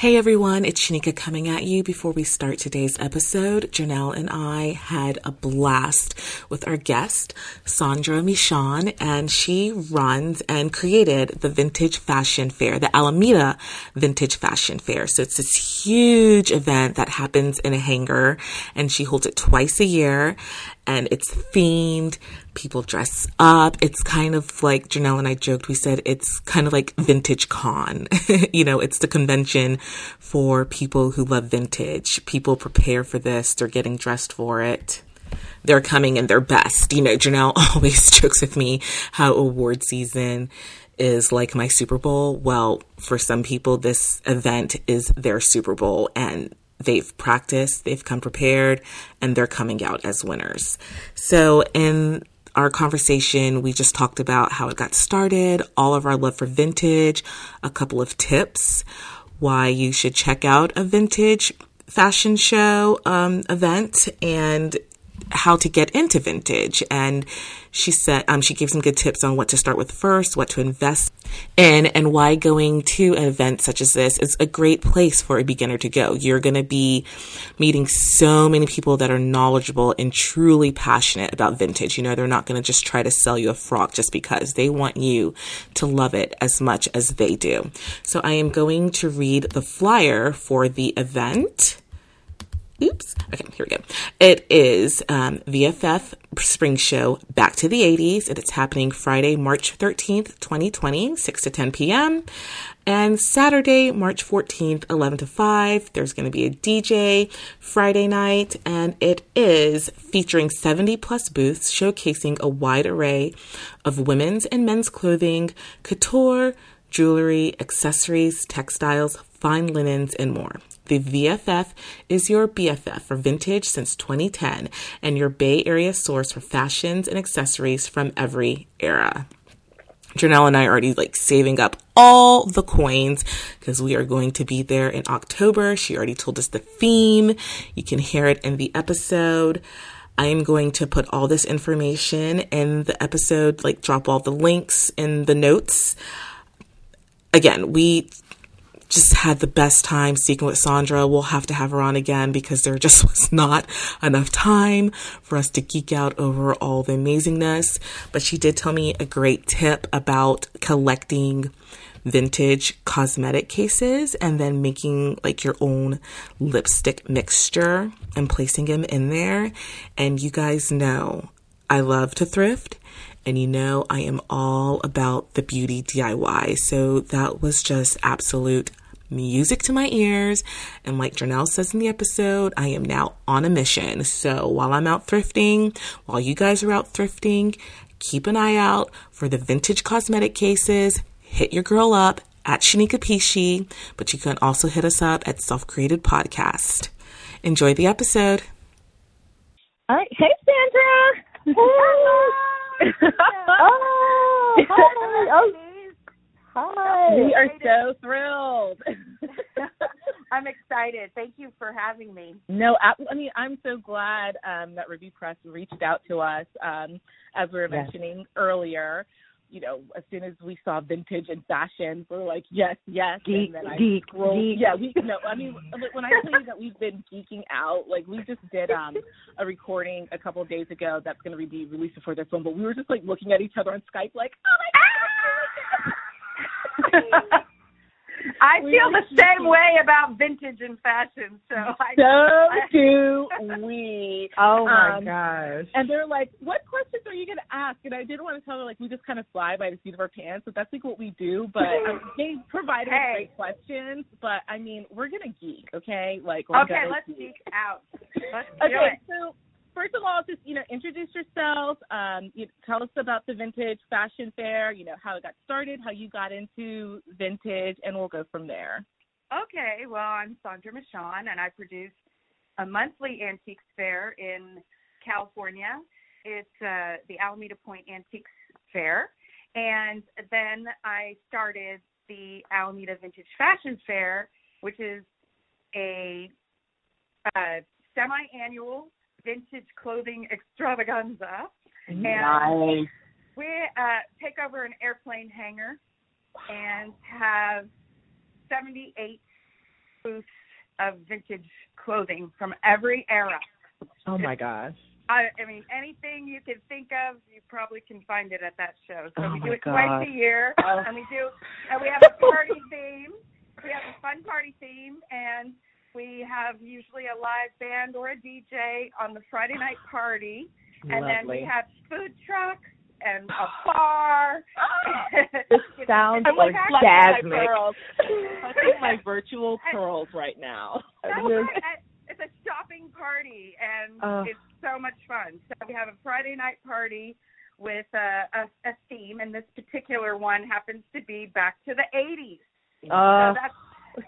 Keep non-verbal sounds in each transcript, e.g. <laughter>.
Hey everyone, it's Shanika coming at you. Before we start today's episode, Janelle and I had a blast with our guest, Sandra Michon, and she runs and created the Vintage Fashion Fair, the Alameda Vintage Fashion Fair. So it's this huge event that happens in a hangar, and she holds it twice a year, and it's themed people dress up. It's kind of like Janelle and I joked, we said it's kind of like vintage con. <laughs> you know, it's the convention for people who love vintage. People prepare for this, they're getting dressed for it. They're coming in their best. You know, Janelle <laughs> always jokes with me how award season is like my Super Bowl. Well, for some people, this event is their Super Bowl and they've practiced, they've come prepared, and they're coming out as winners. So, in our conversation, we just talked about how it got started, all of our love for vintage, a couple of tips, why you should check out a vintage fashion show um, event, and how to get into vintage. And she said um, she gave some good tips on what to start with first, what to invest in, and why going to an event such as this is a great place for a beginner to go. You're going to be meeting so many people that are knowledgeable and truly passionate about vintage. You know, they're not going to just try to sell you a frock just because they want you to love it as much as they do. So I am going to read the flyer for the event. Oops. Okay, here we go. It is um, VFF Spring Show Back to the 80s, and it's happening Friday, March 13th, 2020, 6 to 10 p.m. And Saturday, March 14th, 11 to 5, there's going to be a DJ Friday night, and it is featuring 70 plus booths showcasing a wide array of women's and men's clothing, couture, jewelry, accessories, textiles, fine linens, and more. The VFF is your BFF for vintage since 2010 and your Bay Area source for fashions and accessories from every era. Janelle and I are already like saving up all the coins because we are going to be there in October. She already told us the theme. You can hear it in the episode. I am going to put all this information in the episode, like drop all the links in the notes. Again, we just had the best time speaking with Sandra. We'll have to have her on again because there just <laughs> was not enough time for us to geek out over all the amazingness. But she did tell me a great tip about collecting vintage cosmetic cases and then making like your own lipstick mixture and placing them in there. And you guys know I love to thrift and you know I am all about the beauty DIY. So that was just absolute music to my ears. And like Janelle says in the episode, I am now on a mission. So while I'm out thrifting, while you guys are out thrifting, keep an eye out for the vintage cosmetic cases. Hit your girl up at Shanika Pishi, but you can also hit us up at Self Created Podcast. Enjoy the episode. All right. Hey, Sandra. Oh, <laughs> hi. Oh, hi. We are so thrilled. <laughs> I'm excited. Thank you for having me. No, I, I mean I'm so glad um, that Review Press reached out to us, um, as we were Yes. mentioning earlier. You know, as soon as we saw vintage and fashion, we were like, yes, yes. Geek, and then I geek, scrolled. geek. Yeah, we no. I mean, when I tell you that we've been geeking out, like we just did um a recording a couple of days ago that's going to be released before this one, but we were just like looking at each other on Skype, like, oh my god. <laughs> I We feel the same geeking. way about vintage and fashion. So I So do we. Oh my Um, gosh. And they're like, "What questions are you going to ask?" And I didn't want to tell her like we just kind of fly by the seat of our pants. So that's like what we do. But um, they provided us Hey. great questions. But I mean, we're gonna geek, okay? Like, we're Okay, let's geek. geek out. Let's do Okay, it. so first of all, just you know, introduce yourself. Um, you tell us about the vintage fashion fair. You know how it got started, how you got into vintage, and we'll go from there. Okay, well, I'm Sandra Michon, and I produce a monthly antiques fair in California. It's uh, the Alameda Point Antiques Fair. And then I started the Alameda Vintage Fashion Fair, which is a uh, semi annual vintage clothing extravaganza. Nice. We uh, take over an airplane hangar and have 78 booths of vintage clothing from every era. Oh my gosh. I, I mean, anything you can think of, you probably can find it at that show. So Oh we do it God. twice a year, Oh. and we do, and we have a party theme. We have a fun party theme, and we have usually a live band or a DJ on the Friday night party, and then we have food trucks and a bar. <laughs> This sounds I'm like orgasmic. my pearls. Clutching my virtual <laughs> pearls right now. Right. It's a shopping party, and Oh. it's so much fun. So we have a Friday night party with a, a, a theme, and this particular one happens to be back to the 80s. Uh, so that's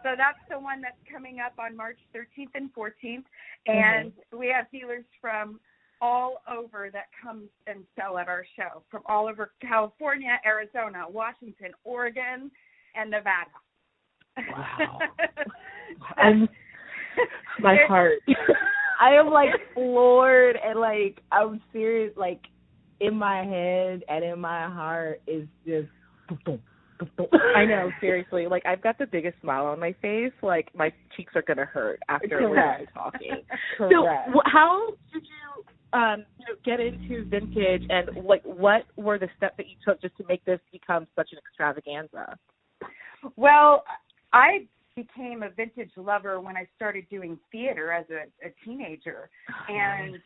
so that's the one that's coming up on March 13th and 14th, mm-hmm. and we have dealers from all over that come and sell at our show, from all over California, Arizona, Washington, Oregon, and Nevada. Wow. I'm <laughs> my heart. <laughs> I am like floored and like I'm serious. Like in my head and in my heart is just. I know, <laughs> seriously. Like I've got the biggest smile on my face. Like my cheeks are gonna hurt after we're done talking. <laughs> Correct. So, how did you um you know, get into vintage, and like what were the steps that you took just to make this become such an extravaganza? Well, I became a vintage lover when I started doing theater as a, a teenager, and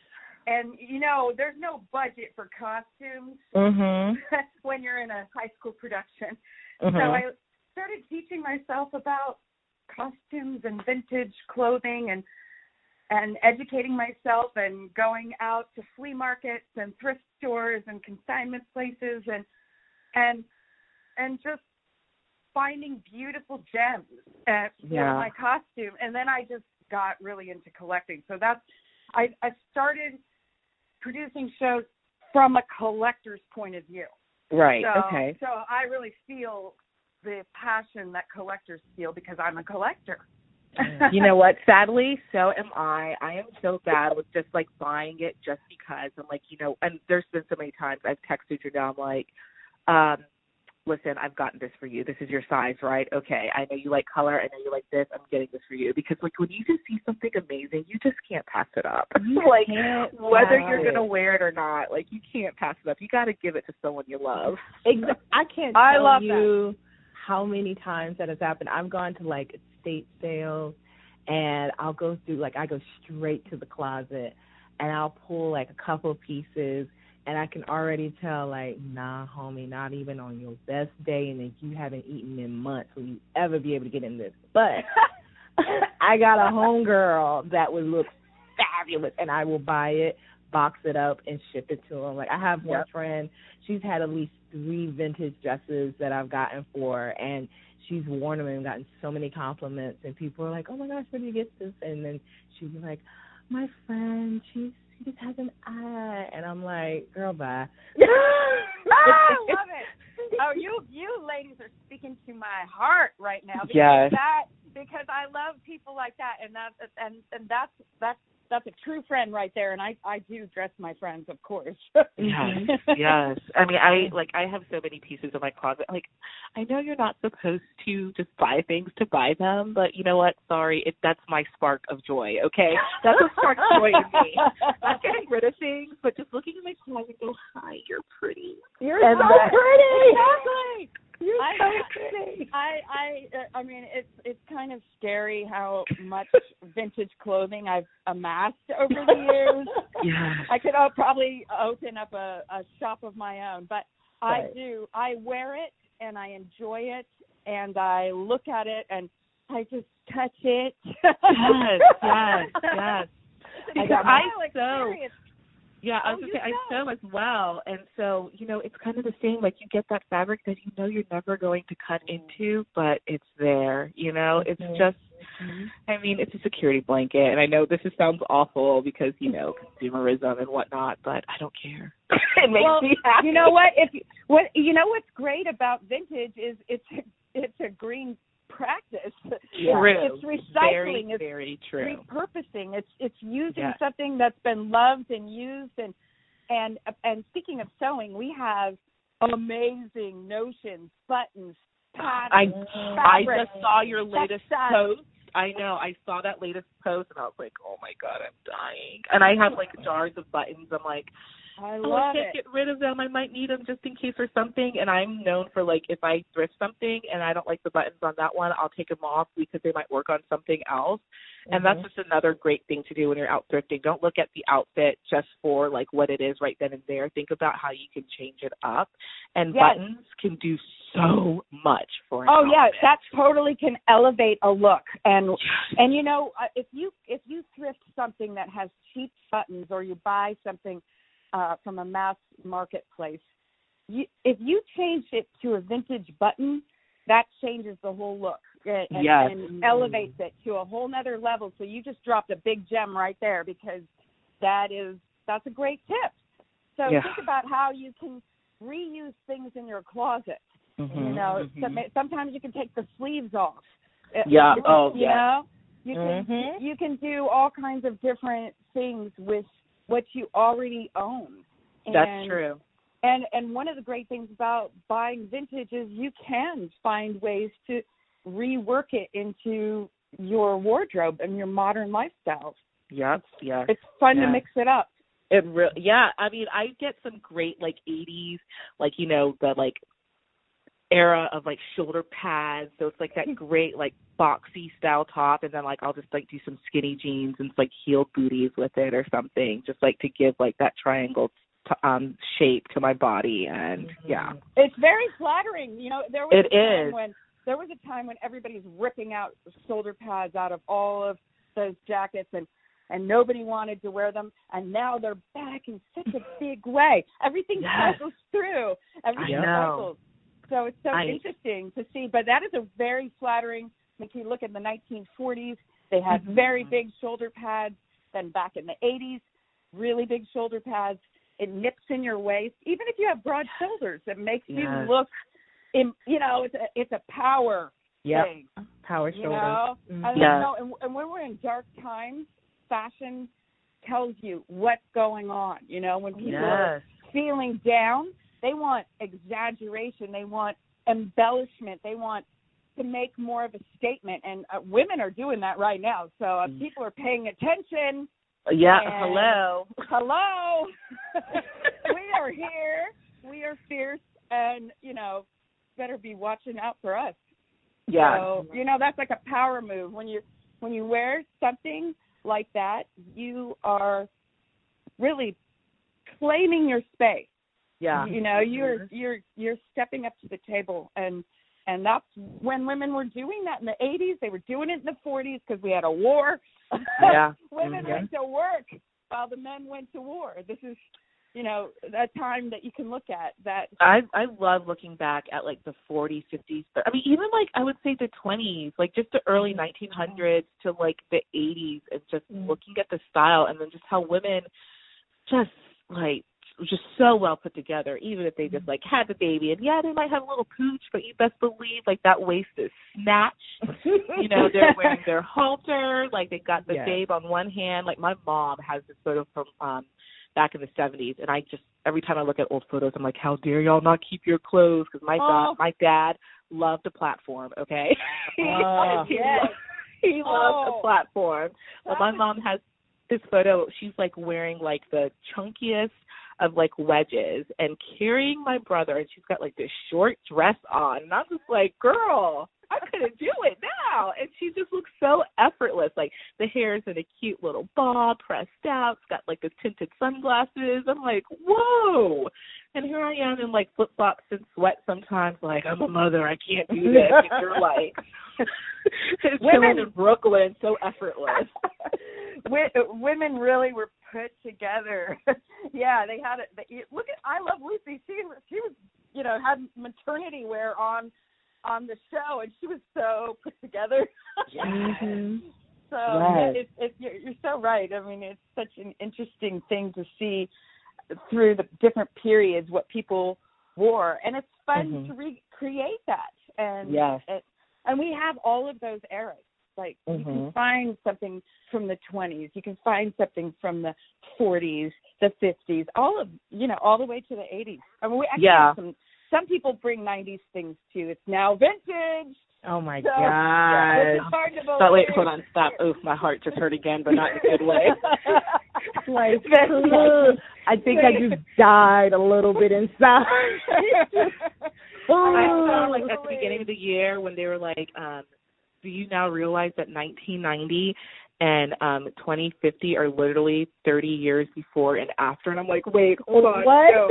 and you know, there's no budget for costumes Mhm. <laughs> when you're in a high school production. Mhm. So I started teaching myself about costumes and vintage clothing and and educating myself and going out to flea markets and thrift stores and consignment places and and and just finding beautiful gems uh, for Yeah. my costume and then I just got really into collecting. So that's I I started producing shows from a collector's point of view. Right. So, okay. So I really feel the passion that collectors feel because I'm a collector. you know what? Sadly, so am I. I am so bad with just like buying it just because I'm like, you know, and there's been so many times I've texted you down like, um, listen, I've gotten this for you. This is your size, right? Okay. I know you like color. I know you like this. I'm getting this for you because like when you just see something amazing, you just can't pass it up. <laughs> like whether you're it. gonna wear it or not, like you can't pass it up. You got to give it to someone you love. Exa- <laughs> I can't I love you how many times that has happened. I've gone to like estate sales and I'll go through like I go straight to the closet and I'll pull like a couple pieces and I can already tell like, nah, homie, not even on your best day and if you haven't eaten in months will you ever be able to get in this. But <laughs> I got a homegirl that would look fabulous and I will buy it, box it up and ship it to them. Like I have one Yep. friend, she's had at least three vintage dresses that I've gotten for her and she's worn them and gotten so many compliments and people are like, Oh my gosh, where did you get this? And then she'd be like, My friend, she's she just has an eye and I'm like, Girl bye. <laughs> <laughs> I love it. Oh, you you ladies are speaking to my heart right now. Because Yes. That because I love people like that, and that and and that's that's that's a true friend right there. And I I do dress my friends, of course. Yes, <laughs> yes. I mean, I like I have so many pieces in my closet. Like, I know you're not supposed to just buy things to buy them, but you know what? Sorry, it that's my spark of joy. Okay, that's what sparks joy in me. Not getting rid of things, but just looking at my closet and go, "Hi, you're pretty." You're And so that- pretty. Exactly. You're I- so pretty. I I uh, I mean it's it's kind of scary how much <laughs> vintage clothing I've amassed over the years. <laughs> Yes. I could uh, probably open up a, a shop of my own, but I do. I wear it and I enjoy it and I look at it and I just touch it. Yes, yes, yes. <laughs> Because I Real so. Yeah, I Oh, was gonna you say I sew. as well, and so you know it's kind of the same. Like you get that fabric that you know you're never going to cut into, but it's there. You know, it's Mhm. just. I mean, it's a security blanket, and I know this is, sounds awful because you know consumerism and whatnot, but I don't care. <laughs> it makes Well, me happy. You know what? If you- what you know what's great about vintage is it's a, it's a green practice. <laughs> True. It's recycling. Very, it's very true. repurposing. It's it's using Yes. something that's been loved and used and and and speaking of sewing, we have amazing notions, buttons, patterns, I fabric, just saw your latest textiles. post I know. I saw that latest post and I was like, oh my god, I'm dying. And I have like jars of buttons. I'm like, I oh, I love can't it. get rid of them. I might need them just in case or something. And I'm known for like if I thrift something and I don't like the buttons on that one, I'll take them off because they might work on something else. And that's just another great thing to do when you're out thrifting. Don't look at the outfit just for like what it is right then and there. Think about how you can change it up. And Yes. buttons can do so much for an Oh yeah, that totally can elevate a look. And and you know, uh, if you if you thrift something that has cheap buttons or you buy something uh from a mass marketplace, you if you change it to a vintage button, that changes the whole look. And, Yes. and elevates it to a whole nother level. So you just dropped a big gem right there because that is that's a great tip. So Yeah. think about how you can reuse things in your closet. Mhm, You know, mhm. some, sometimes you can take the sleeves off. Uh, Yeah, You, oh, you yeah. know, you can Mhm. you can do all kinds of different things with what you already own. That's And- true. And and one of the great things about buying vintage is you can find ways to rework it into your wardrobe and your modern lifestyle. Yep, yeah. It's fun Yeah. to mix it up. It re- yeah, I mean, I get some great like '80s, like you know the like era of like shoulder pads. So it's like that <laughs> great like boxy style top, and then like I'll just like do some skinny jeans and like heel booties with it or something, just like to give like that triangle t- um shape to my body. And yeah, It's very flattering. You know, there was It a time is. when there was a time when everybody's ripping out shoulder pads out of all of those jackets and and nobody wanted to wear them and now they're back in such a <laughs> big way. Everything Yes. cycles through. Everything I know. cycles. So it's so I- interesting to see. But that is a very flattering i if you look at the nineteen forties, they had Mhm. very big shoulder pads. Then back in the eighties, really big shoulder pads. It nips in your waist. Even if you have broad shoulders, it makes you look in, you know, it's a it's a power Yep. thing. power You shoulders. know, Mhm. and, Yeah. you know, and, and when we're in dark times, fashion tells you what's going on. You know, when people are feeling down, they want exaggeration, they want embellishment, they want to make more of a statement. And uh, women are doing that right now. So uh, Mm. people are paying attention. Yeah. And- Hello. Hello, <laughs> <laughs> we are here. We are fierce, and you know, better be watching out for us. Yeah. So, you know, that's like a power move. When you when you wear something like that, you are really claiming your space. Yeah. You know, you're you're you're stepping up to the table and and that's when women were doing that in the 80s. They were doing it in the 40s because we had a war. <laughs> Yeah. <laughs> women Mhm. went to work while the men went to war. This is, you know, a time that you can look at that I I love looking back at like the 40s, 50s, but I mean even like I would say the 20s, like just the early 1900s to like the 80s, and just looking at the style and then just how women just like just so well put together, even if they just like had the baby and yeah they might have a little pooch, but you best believe like that waist is snatched. you know they're <laughs> wearing their halter, like they got the Yes. babe on one hand. Like my mom has this photo from um back in the 70s and I just every time I look at old photos I'm like how dare y'all not keep your clothes cuz my Oh. dad my dad loved a platform, okay? <laughs> Oh. he Yes. loved, he loved Oh. a platform. But my mom has this photo she's like wearing like the chunkiest of like wedges and carrying my brother and she's got like this short dress on and I'm just like, Girl, I couldn't do it now and she just looks so effortless. Like the hair's in a cute little bob pressed out, it's got like the tinted sunglasses. I'm like, Whoa and here I am in like flip flops and sweat sometimes, like I'm a mother, I can't do this. And you're like <laughs> Women- in Brooklyn, so effortless. <laughs> Women really were put together. <laughs> yeah, they had it. They, look at I Love Lucy. She she was you know had maternity wear on on the show, and she was so put together. <laughs> Mhm. <laughs> So Yes. it's it's you're, you're so right. I mean, it's such an interesting thing to see through the different periods what people wore, and it's fun Mhm. to recreate that. And Yes. it, and we have all of those eras. Like you can find something from the 20s, you can find something from the 40s, the 50s, all of you know, all the way to the 80s. I mean, we actually Yeah. have some some people bring '90s things too. It's now vintage. Oh my So, god. It's hard. But wait, hold on, stop. Oof, my heart just hurt again, but not in a good <laughs> way. like I think I just died a little bit inside. <laughs> I saw like at the beginning of the year when they were like, um, do you now realize that 1990 and um 2050 are literally 30 years before and after? And I'm like, wait, hold on. What? No,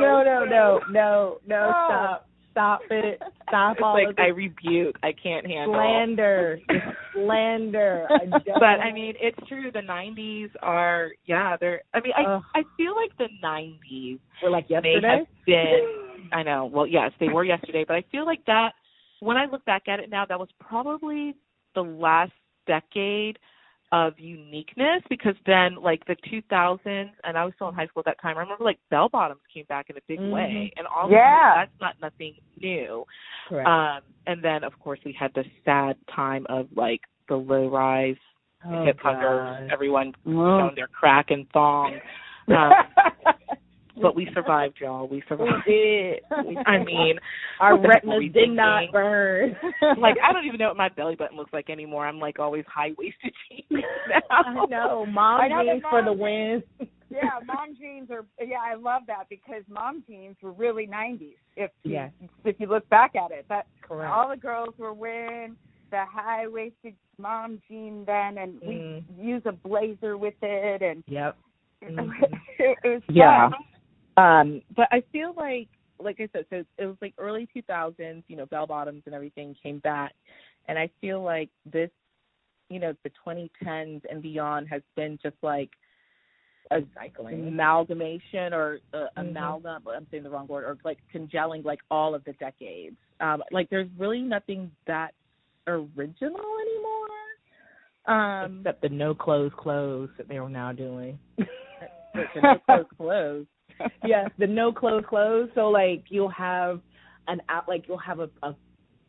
No, no, no, no, no, No. stop. Stop it. Stop all like I rebuke. I can't handle. slander. Slander. I <laughs> But I mean, it's true. The '90s are, yeah, they're. I mean, I Ugh. I feel like the '90s were like yesterday. have been. <gasps> I know. Well, yes, they were yesterday, but I feel like that. When I look back at it now, that was probably the last decade of uniqueness because then like the 2000s and I was still in high school at that time. I remember like bell bottoms came back in a big Mhm. way and all Yeah. that, that's not nothing new. Correct. Um and then of course we had the sad time of like the low rise oh, hip huggers, everyone Oh. showing their crack and thong. <laughs> Um, but we survived, y'all. We survived. We survived. did. I mean, Our what the heck were retinas we did not burn. <laughs> like I don't even know what my belly button looks like anymore. I'm like always high waisted <laughs> jeans <laughs> now. I know, mom I know that jeans for the win. yeah, mom jeans are. Yeah, I love that because mom jeans were really '90s. If you, Yes. if you look back at it, that Correct. all the girls were wearing the high waisted mom jean then, and we Mm. use a blazer with it, and Yep. it, Mhm. it was Yeah. fun. Um, but I feel like, like I said, so it was like early 2000s. You know, bell bottoms and everything came back, and I feel like this, you know, the 2010s and beyond has been just like a Cycling. amalgamation or uh, Mhm. amalgam. I'm saying the wrong word, or like congealing like all of the decades. Um, like there's really nothing that original anymore. Um, Except the no clothes clothes that they are now doing. <laughs> the no clothes clothes. Yes, the no clothes clothes. So like you'll have an out like you'll have a, a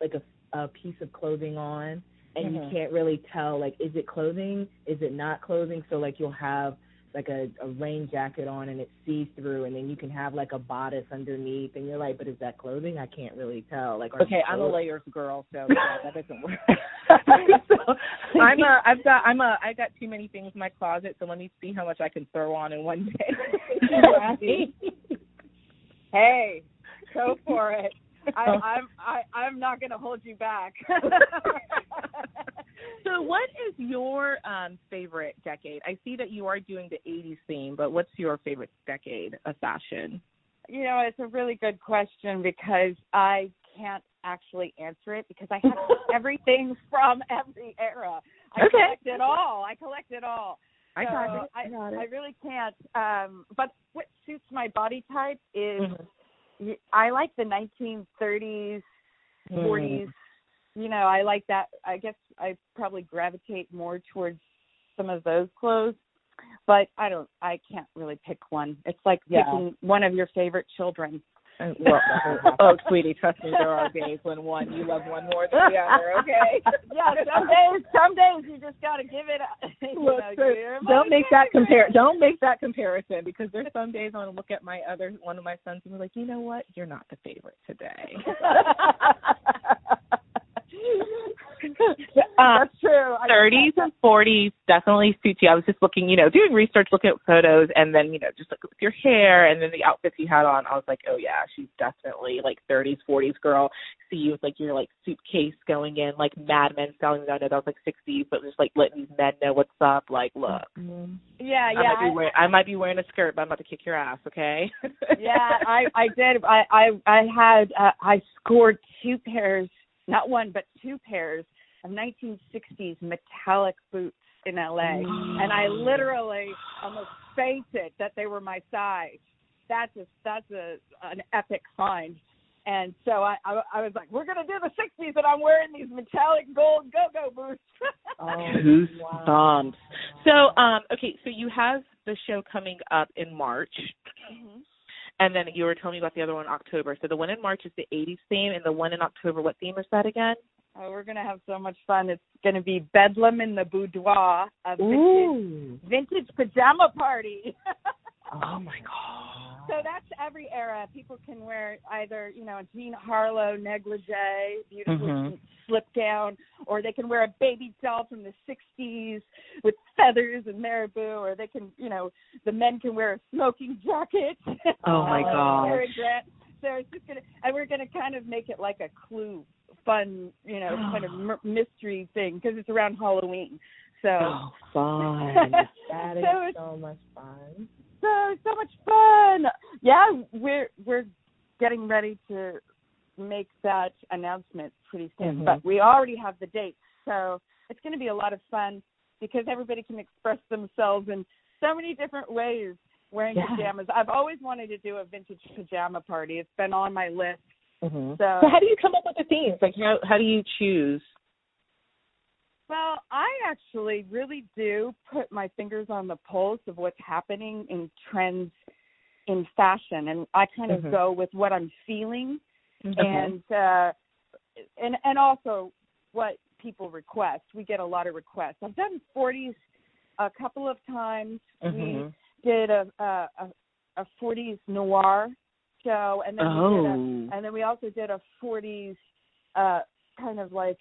like a a piece of clothing on and Mhm. you can't really tell like is it clothing, is it not clothing? So like you'll have like a, a rain jacket on and it's see through and then you can have like a bodice underneath and you're like, But is that clothing? I can't really tell. Like Okay, I'm a layers girl, so <laughs> yeah, that doesn't work. <laughs> so, I'm a I've got I'm a I got too many things in my closet, so let me see how much I can throw on in one day. <laughs> Hey, go for it. I, I'm I, I'm not going to hold you back. <laughs> so what is your um favorite decade? I see that you are doing the 80s theme, but what's your favorite decade of fashion? you know, it's a really good question because I can't actually answer it because I have <laughs> everything from every era. I Okay. collect it all. I collect it all. I So got it. I, I got it. I really can't. Um, but what suits my body type is Mhm. I like the 1930s, Mm. 40s. You know, I like that. I guess I probably gravitate more towards some of those clothes. But I don't. I can't really pick one. It's like Yeah. picking one of your favorite children. Uh, Well, <laughs> oh, sweetie, trust me, there are days when one you love one more than the other. <laughs> Okay. yeah, some days, some days you just got to give it. <laughs> You Well, know, so don't make that compare. Don't make that comparison because there's some days I look at my other one of my sons and we're like, you know what, you're not the favorite today. Um, That's true. I- 30s and 40s definitely suit you. I was just looking, you know, doing research, looking at photos, and then, you know, just like with your hair and then the outfits you had on. I was like, oh, yeah, she's definitely like 30s, 40s girl. See you with like your like suitcase going in, like Mad Men style. I know that was like 60s, but just like letting these men know what's up. Like, look, Yeah, I, yeah. might be wearing, I might be wearing a skirt, but I'm about to kick your ass, okay? yeah, I I did. I I I had uh, I scored two pairs, not one but two pairs of 1960s metallic boots in LA, <gasps> and I literally almost fainted that they were my size. That's a that's a an epic find. And so I, I I was like, we're gonna do the '60s, and I'm wearing these metallic gold go-go boots. <laughs> Goosebumps. So, um, okay, so you have the show coming up in March. And then you were telling me about the other one in October. So the one in March is the 80s theme, and the one in October, what theme is that again? Oh, we're gonna have so much fun. It's gonna be Bedlam in the Boudoir, a vintage, Ooh. vintage pajama party. <laughs> Oh my god! So that's every era. People can wear either, you know, a Jean Harlow negligee, beautiful Mhm. slip down, or they can wear a baby doll from the '60s with feathers and marabou, or they can, you know, the men can wear a smoking jacket. <laughs> Oh my Uh, gosh. So it's just gonna, and we're gonna kind of make it like a clue, fun, you know, kind of <gasps> mystery thing because it's around Halloween. So. Oh, fun. <laughs> That is So so much fun. So so much fun. Yeah, we're we're getting ready to make that announcement pretty soon, Mhm. but we already have the date. So it's going to be a lot of fun because everybody can express themselves in so many different ways wearing Yeah. pajamas. I've always wanted to do a vintage pajama party. It's been on my list. Mhm. So, So how do you come up with the themes? Like how how do you choose? Well, I actually really do put my fingers on the pulse of what's happening in trends in fashion and I kind of Mhm. go with what I'm feeling Okay. and uh and and also what people request. We get a lot of requests. I've done 40s a couple of times. Mhm. We did a a a, a 40s noir show and then we did a Oh. and then we also did a 40s uh kind of like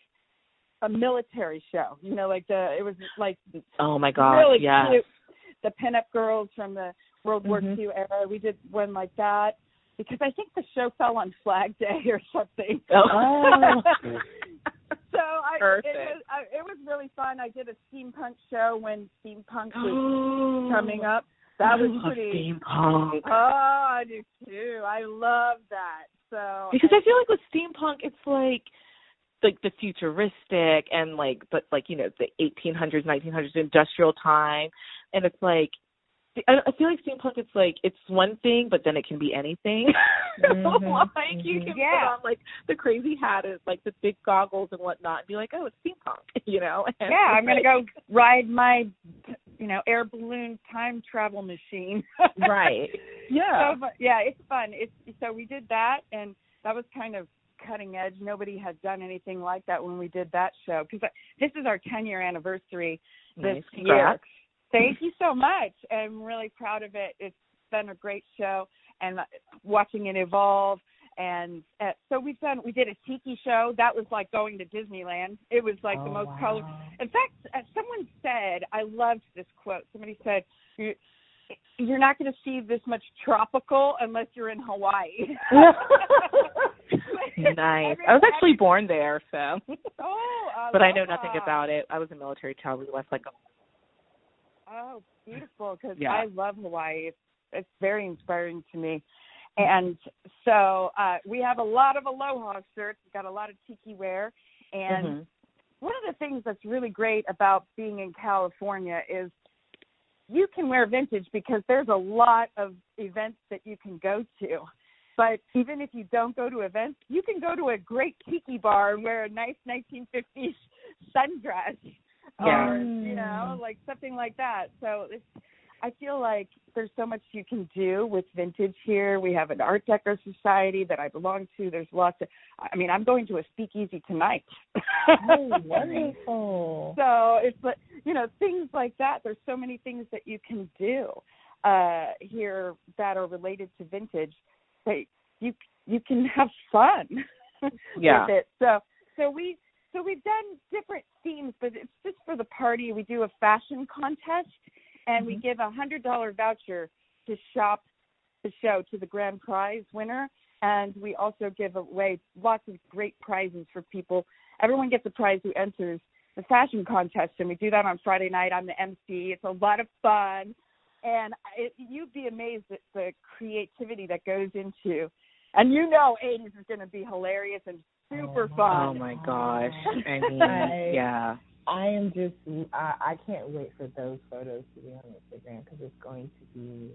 a military show. You know, like the it was like Oh my gosh. really yeah. cute. The pinup girls from the World War Mhm. II era. We did one like that because I think the show fell on Flag Day or something. <laughs> Oh. <laughs> so I it was I, it was really fun. I did a steampunk show when steampunk was Oh. coming up. That I was love pretty. steampunk. Oh, I do too. I love that. So because I feel like with steampunk, it's like like the futuristic and like but like you know the 1800s, 1900s industrial time, and it's like I I feel like steampunk. It's like it's one thing, but then it can be anything. <laughs> Mhm, like you mhm. can Yeah. put on like the crazy hat and like the big goggles and whatnot, and be like, oh, it's steampunk, <laughs> you know? And yeah, I'm gonna go <laughs> ride my, you know, air balloon time travel machine. Right. Yeah. So, but yeah, it's fun. It's so we did that, and that was kind of cutting edge. Nobody had done anything like that when we did that show because this is our 10 year anniversary this Nice. year. Thank you so much. I'm really proud of it. It's been a great show, and uh, watching it evolve. And uh, so we've done. We did a tiki show that was like going to Disneyland. It was like the Oh, most wow. color. In fact, uh, someone said, I loved this quote. Somebody said, "You- "You're not going to see this much tropical unless you're in Hawaii." <laughs> <laughs> <laughs> nice. I was actually born there, so. <laughs> Oh, but I know nothing about it. I was a military child. We left like a Oh, beautiful! Because Yeah. I love Hawaii. It's, it's very inspiring to me. And so uh, we have a lot of aloha shirts. We've got a lot of tiki wear, and Mhm. one of the things that's really great about being in California is you can wear vintage because there's a lot of events that you can go to. But even if you don't go to events, you can go to a great tiki bar and wear a nice 1950s sundress, <laughs> Yeah. or you know, like something like that. So it's, I feel like there's so much you can do with vintage here. We have an Art Deco Society that I belong to. There's lots of. I mean, I'm going to a speakeasy tonight. Oh, <laughs> wonderful. So it's like you know things like that. There's so many things that you can do uh, here that are related to vintage. That you you can have fun <laughs> Yeah. with it. So so we so we've done different themes, but it's just for the party. We do a fashion contest, and we mm-hmm. give a hundred dollar voucher to shop the show to the grand prize winner. And we also give away lots of great prizes for people. Everyone gets a prize who enters the fashion contest, and we do that on Friday night. I'm the MC. It's a lot of fun, and it, you'd be amazed at the creativity that goes into. And you know, 80s is going to be hilarious and super Oh, fun. Oh my gosh. I mean, <laughs> I- yeah. I am just I, I can't wait for those photos to be on Instagram because it's going to be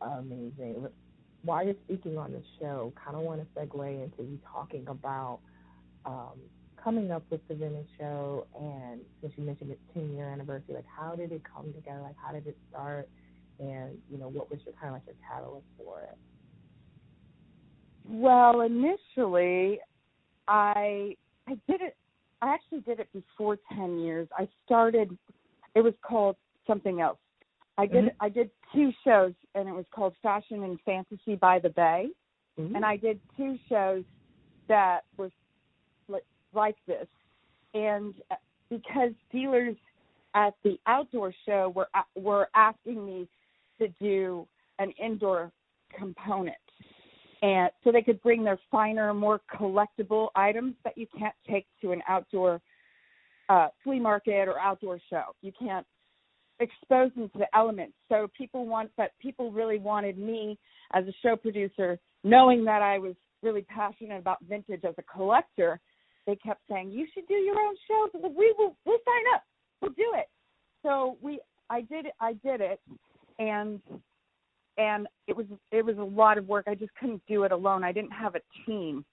amazing. While you're speaking on the show, kind of want to segue into you talking about um, coming up with the Venice show, and since you mentioned its 10 year anniversary, like how did it come together? Like how did it start? And you know what was your kind of like your catalyst for it? Well, initially, I I did it. I actually did it before ten years. I started. It was called something else. I did. I did two shows and it was called Fashion and Fantasy by the Bay. Mm-hmm. And I did two shows that was like, this. And uh, because dealers at the outdoor show were uh, were asking me to do an indoor component, and so they could bring their finer, more collectible items that you can't take to an outdoor uh, flea market or outdoor show. You can't expose them to the elements. So people want, but people really wanted me as a show producer, knowing that I was really passionate about vintage as a collector. They kept saying, "You should do your own show. We will. We'll sign up. We'll do it." So we, I did it. I did it, and and it was it was a lot of work. I just couldn't do it alone. I didn't have a team,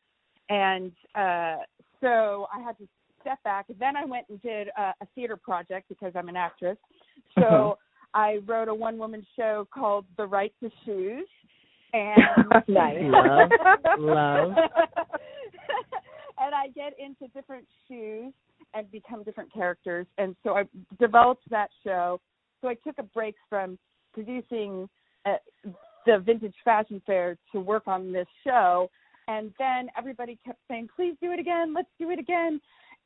and uh, so I had to step back. Then I went and did a, a theater project because I'm an actress. So Uh-huh. I wrote a one woman show called The Right to Shoes. And <laughs> Nice. Love, love. <laughs> and I get into different shoes and become different characters. And so I developed that show. So I took a break from producing uh, the Vintage Fashion Fair to work on this show. And then everybody kept saying, please do it again. Let's do it again.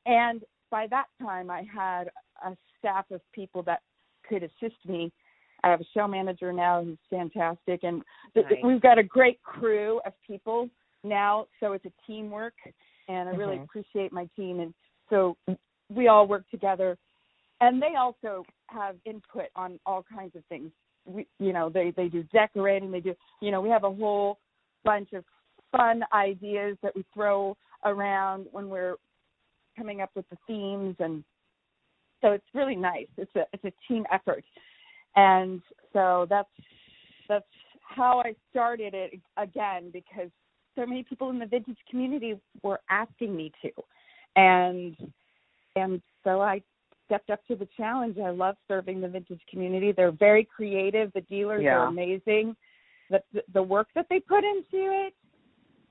And by that time, I had a staff of people that could assist me. I have a show manager now who's fantastic, and Nice. we've got a great crew of people now. So it's a teamwork, and I really Mhm. appreciate my team. And so we all work together, and they also have input on all kinds of things. We, you know, they they do decorating. They do, you know, we have a whole bunch of fun ideas that we throw around when we're coming up with the themes and so it's really nice it's a it's a team effort and so that's that's how i started it again because so many people in the vintage community were asking me to and and so i stepped up to the challenge i love serving the vintage community they're very creative the dealers Yeah. are amazing the the work that they put into it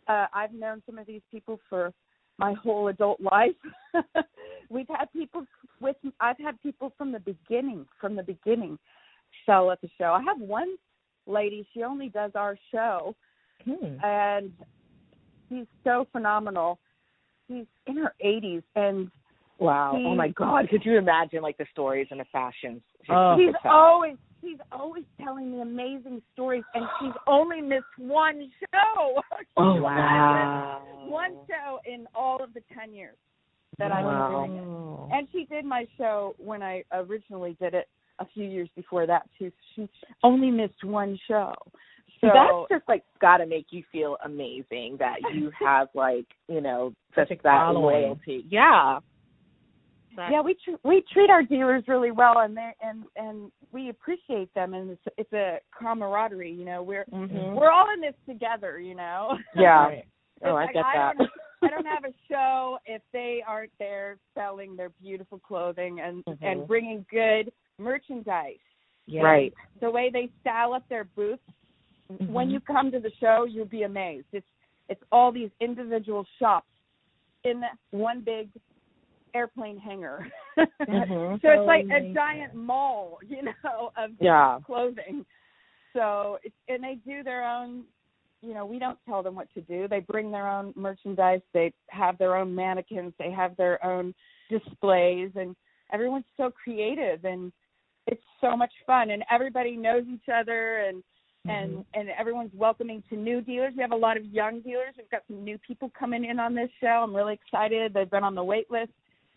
uh i've known some of these people for my whole adult life. <laughs> We've had people with I've had people from the beginning, from the beginning sell at the show. I have one lady, she only does our show Hmm. and he's so phenomenal. He's in her 80s and Wow. He- oh my God. Could you imagine like the stories and the fashions? Oh. tell. always he's always telling me amazing stories and she's only missed one show. <laughs> Oh, wow. one show in all of the 10 years that I've Wow. been doing it. And she did my show when I originally did it a few years before that too. She only missed one show. So that's just like got to make you feel amazing that <laughs> you have like you know Such that following. loyalty. Yeah. yeah, we tr- we treat our dealers really well, and they and and we appreciate them, and it's it's a camaraderie. You know, we're Mhm. we're all in this together. You know. <laughs> Yeah. <laughs> Right. Oh, I It's get like, that. don't, I don't have a show if they aren't there selling their beautiful clothing and Mhm. and bringing good merchandise. Yeah. Right. The way they style up their booths. When Mhm. you come to the show, you'll be amazed. It's it's all these individual shops in one big airplane hangar. <laughs> Mhm. So it's like a giant mall, <laughs> you know, of Yeah. clothing. So it's and they do their own you know, we don't tell them what to do. They bring their own merchandise, they have their own mannequins, they have their own displays and everyone's so creative and it's so much fun and everybody knows each other and and and everyone's welcoming to new dealers. We have a lot of young dealers. We've got some new people coming in on this show. I'm really excited. They've been on the wait list.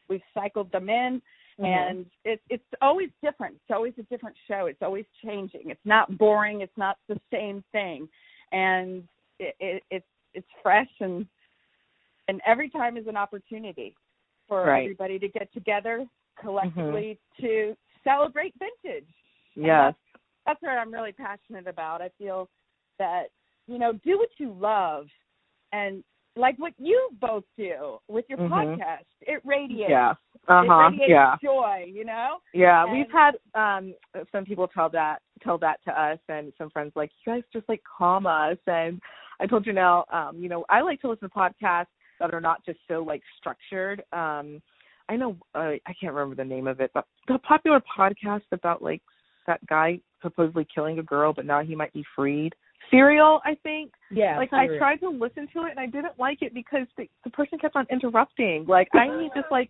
We've cycled them in Mhm. and it's it's always different. It's always a different show. It's always changing. It's not boring. It's not the same thing, and it, it, it's it's fresh and and every time is an opportunity for Right. everybody to get together collectively to celebrate vintage. Yes. That's, what I'm really passionate about. I feel that you know do what you love, and like what you both do with your Mhm. podcast, it radiates. Yeah. It Uh huh. radiates Yeah. joy. You know. Yeah, And- we've had um some people tell that tell that to us and some friends like you guys just like calm us and I told Janelle, um, you know, I like to listen to podcasts that are not just so like structured. Um I know uh, I can't remember the name of it, but the popular podcast about like that guy supposedly killing a girl, but now he might be freed. Serial, I think. Yeah. Like I tried to listen to it and I didn't like it because the the person kept on interrupting. Like I need just like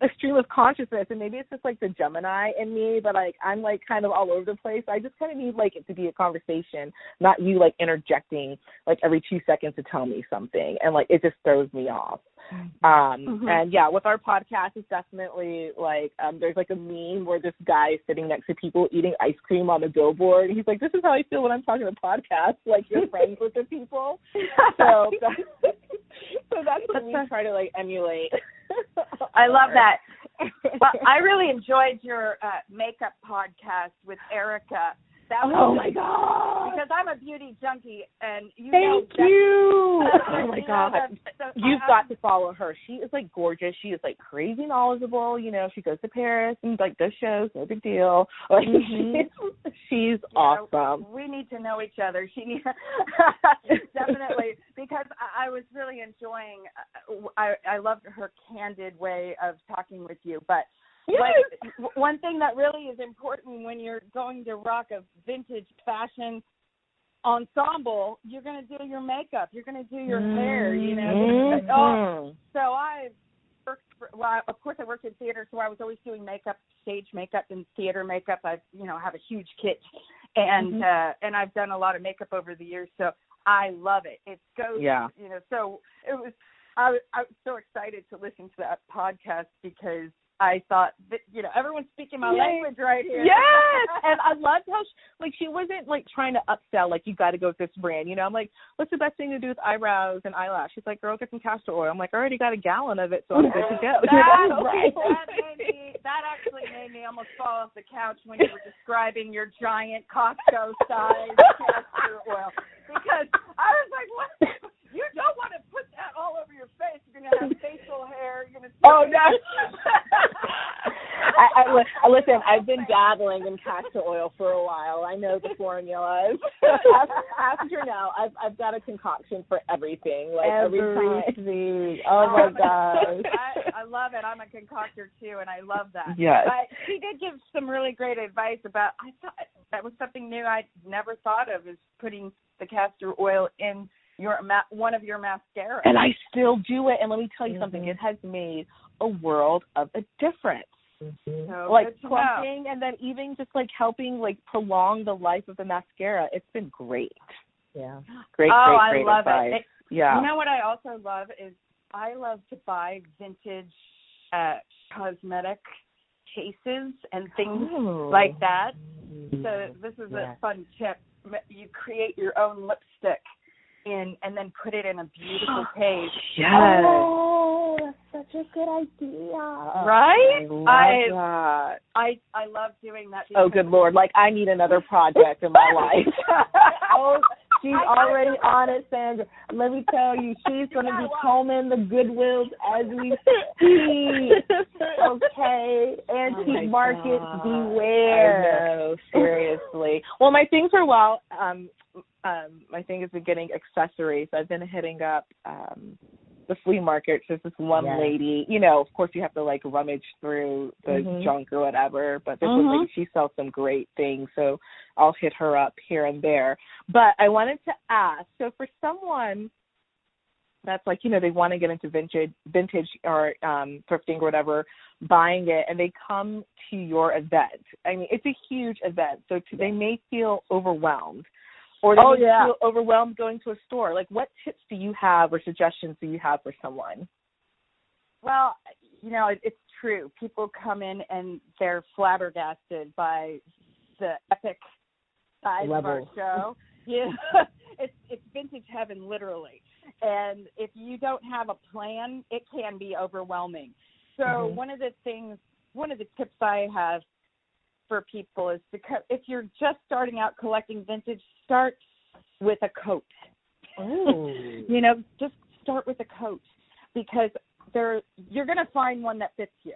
a stream of consciousness and maybe it's just like the Gemini in me, but like I'm like kind of all over the place. I just kind of need like it to be a conversation, not you like interjecting like every two seconds to tell me something, and like it just throws me off. Um Mhm. and yeah, with our podcast it's definitely like um there's like a meme where this guy is sitting next to people eating ice cream on a billboard and he's like, This is how I feel when I'm talking to podcasts, like you're friends with the people. <laughs> So that's so that's what we try to like emulate. <laughs> I love that. Well, I really <laughs> enjoyed your uh, makeup podcast with Erica. That was Oh my god. because I'm a beauty junkie, and you Thank know you. <laughs> Oh my god. so You've I- got to follow her. She is like gorgeous. She is like crazy knowledgeable. You know, she goes to Paris and like does shows, no big deal. <laughs> Like Mhm. she's, she's you know, awesome. We need to know each other. She needs <laughs> definitely because I, I was really enjoying. Uh, I I loved her candid way of talking with you, but. But one thing that really is important when you're going to rock a vintage fashion ensemble, you're going to do your makeup, you're going to do your hair, you know. Oh, Mhm. so I worked for, well, of course I worked in theater, so I was always doing makeup, stage makeup and theater makeup. I, you know, have a huge kit and uh and I've done a lot of makeup over the years, so I love it. It goes, Yeah. you know, so it was I was I was so excited to listen to that podcast because I thought that you know everyone's speaking my Yay. language right here. Yes, <laughs> and I loved how she, like she wasn't like trying to upsell like you got to go with this brand. You know, I'm like, what's the best thing to do with eyebrows and eyelash? She's like, girl, get some castor oil. I'm like, I already got a gallon of it, so I'm good to go. <laughs> That, <laughs> know? that made me that actually made me almost fall off the couch when you were describing your giant Costco size castor oil because I was like, what? You don't want to put that all over your face. You're gonna have facial hair. You're gonna. Oh no! <laughs> I, I, li- I listen. I've been dabbling in castor oil for a while. I know the formulas. <laughs> After now, I've I've got a concoction for everything. Like every time. Everything. Oh my <laughs> gosh. I, I love it. I'm a concoctor too, and I love that. Yes. But she did give some really great advice about. I thought that was something new I'd never thought of is putting the castor oil in your ma- one of your mascaras. And I still do it. And let me tell you something. Mm-hmm. It has made a world of a difference. Mm-hmm. So like good plumping and then even just like helping like prolong the life of the mascara. It's been great. Yeah. Great, oh, great, great I love advice. it. it. Yeah. You know what I also love is I love to buy vintage uh cosmetic cases and things Oh. like that. So mm-hmm. this is Yeah. a fun tip. You create your own lipstick in and then put it in a beautiful <gasps> case. yes. Oh, that's such a good idea. Right? I love I that. I I love doing that. Oh, good lord! Like I need another project in my life. <laughs> <laughs> Oh, she's already on it, Sandra. Let me tell you, she's going to be <laughs> combing the Goodwills as we speak. Okay, antique Oh my markets, God. beware. I know, seriously. well, my things are well. Um, um, my thing has been getting accessories. I've been hitting up um the flea market. There's this one Yes. lady. You know, of course, you have to like rummage through the Mhm. junk or whatever. But this one Mhm. lady. She sells some great things, so I'll hit her up here and there. But I wanted to ask. So for someone that's like you know they want to get into vintage vintage or um thrifting or whatever buying it and they come to your event i mean it's a huge event so they may feel overwhelmed or they Oh, yeah. feel overwhelmed going to a store like what tips do you have or suggestions do you have for someone Well, you know, it, it's true. People come in and they're flabbergasted by the epic size of our show. <laughs> Yeah, <laughs> it's it's vintage heaven, literally. And if you don't have a plan, it can be overwhelming. So Mhm. one of the things, one of the tips I have for people is to co- if you're just starting out collecting vintage, start with a coat. Oh. <laughs> You know, just start with a coat because there you're going to find one that fits you.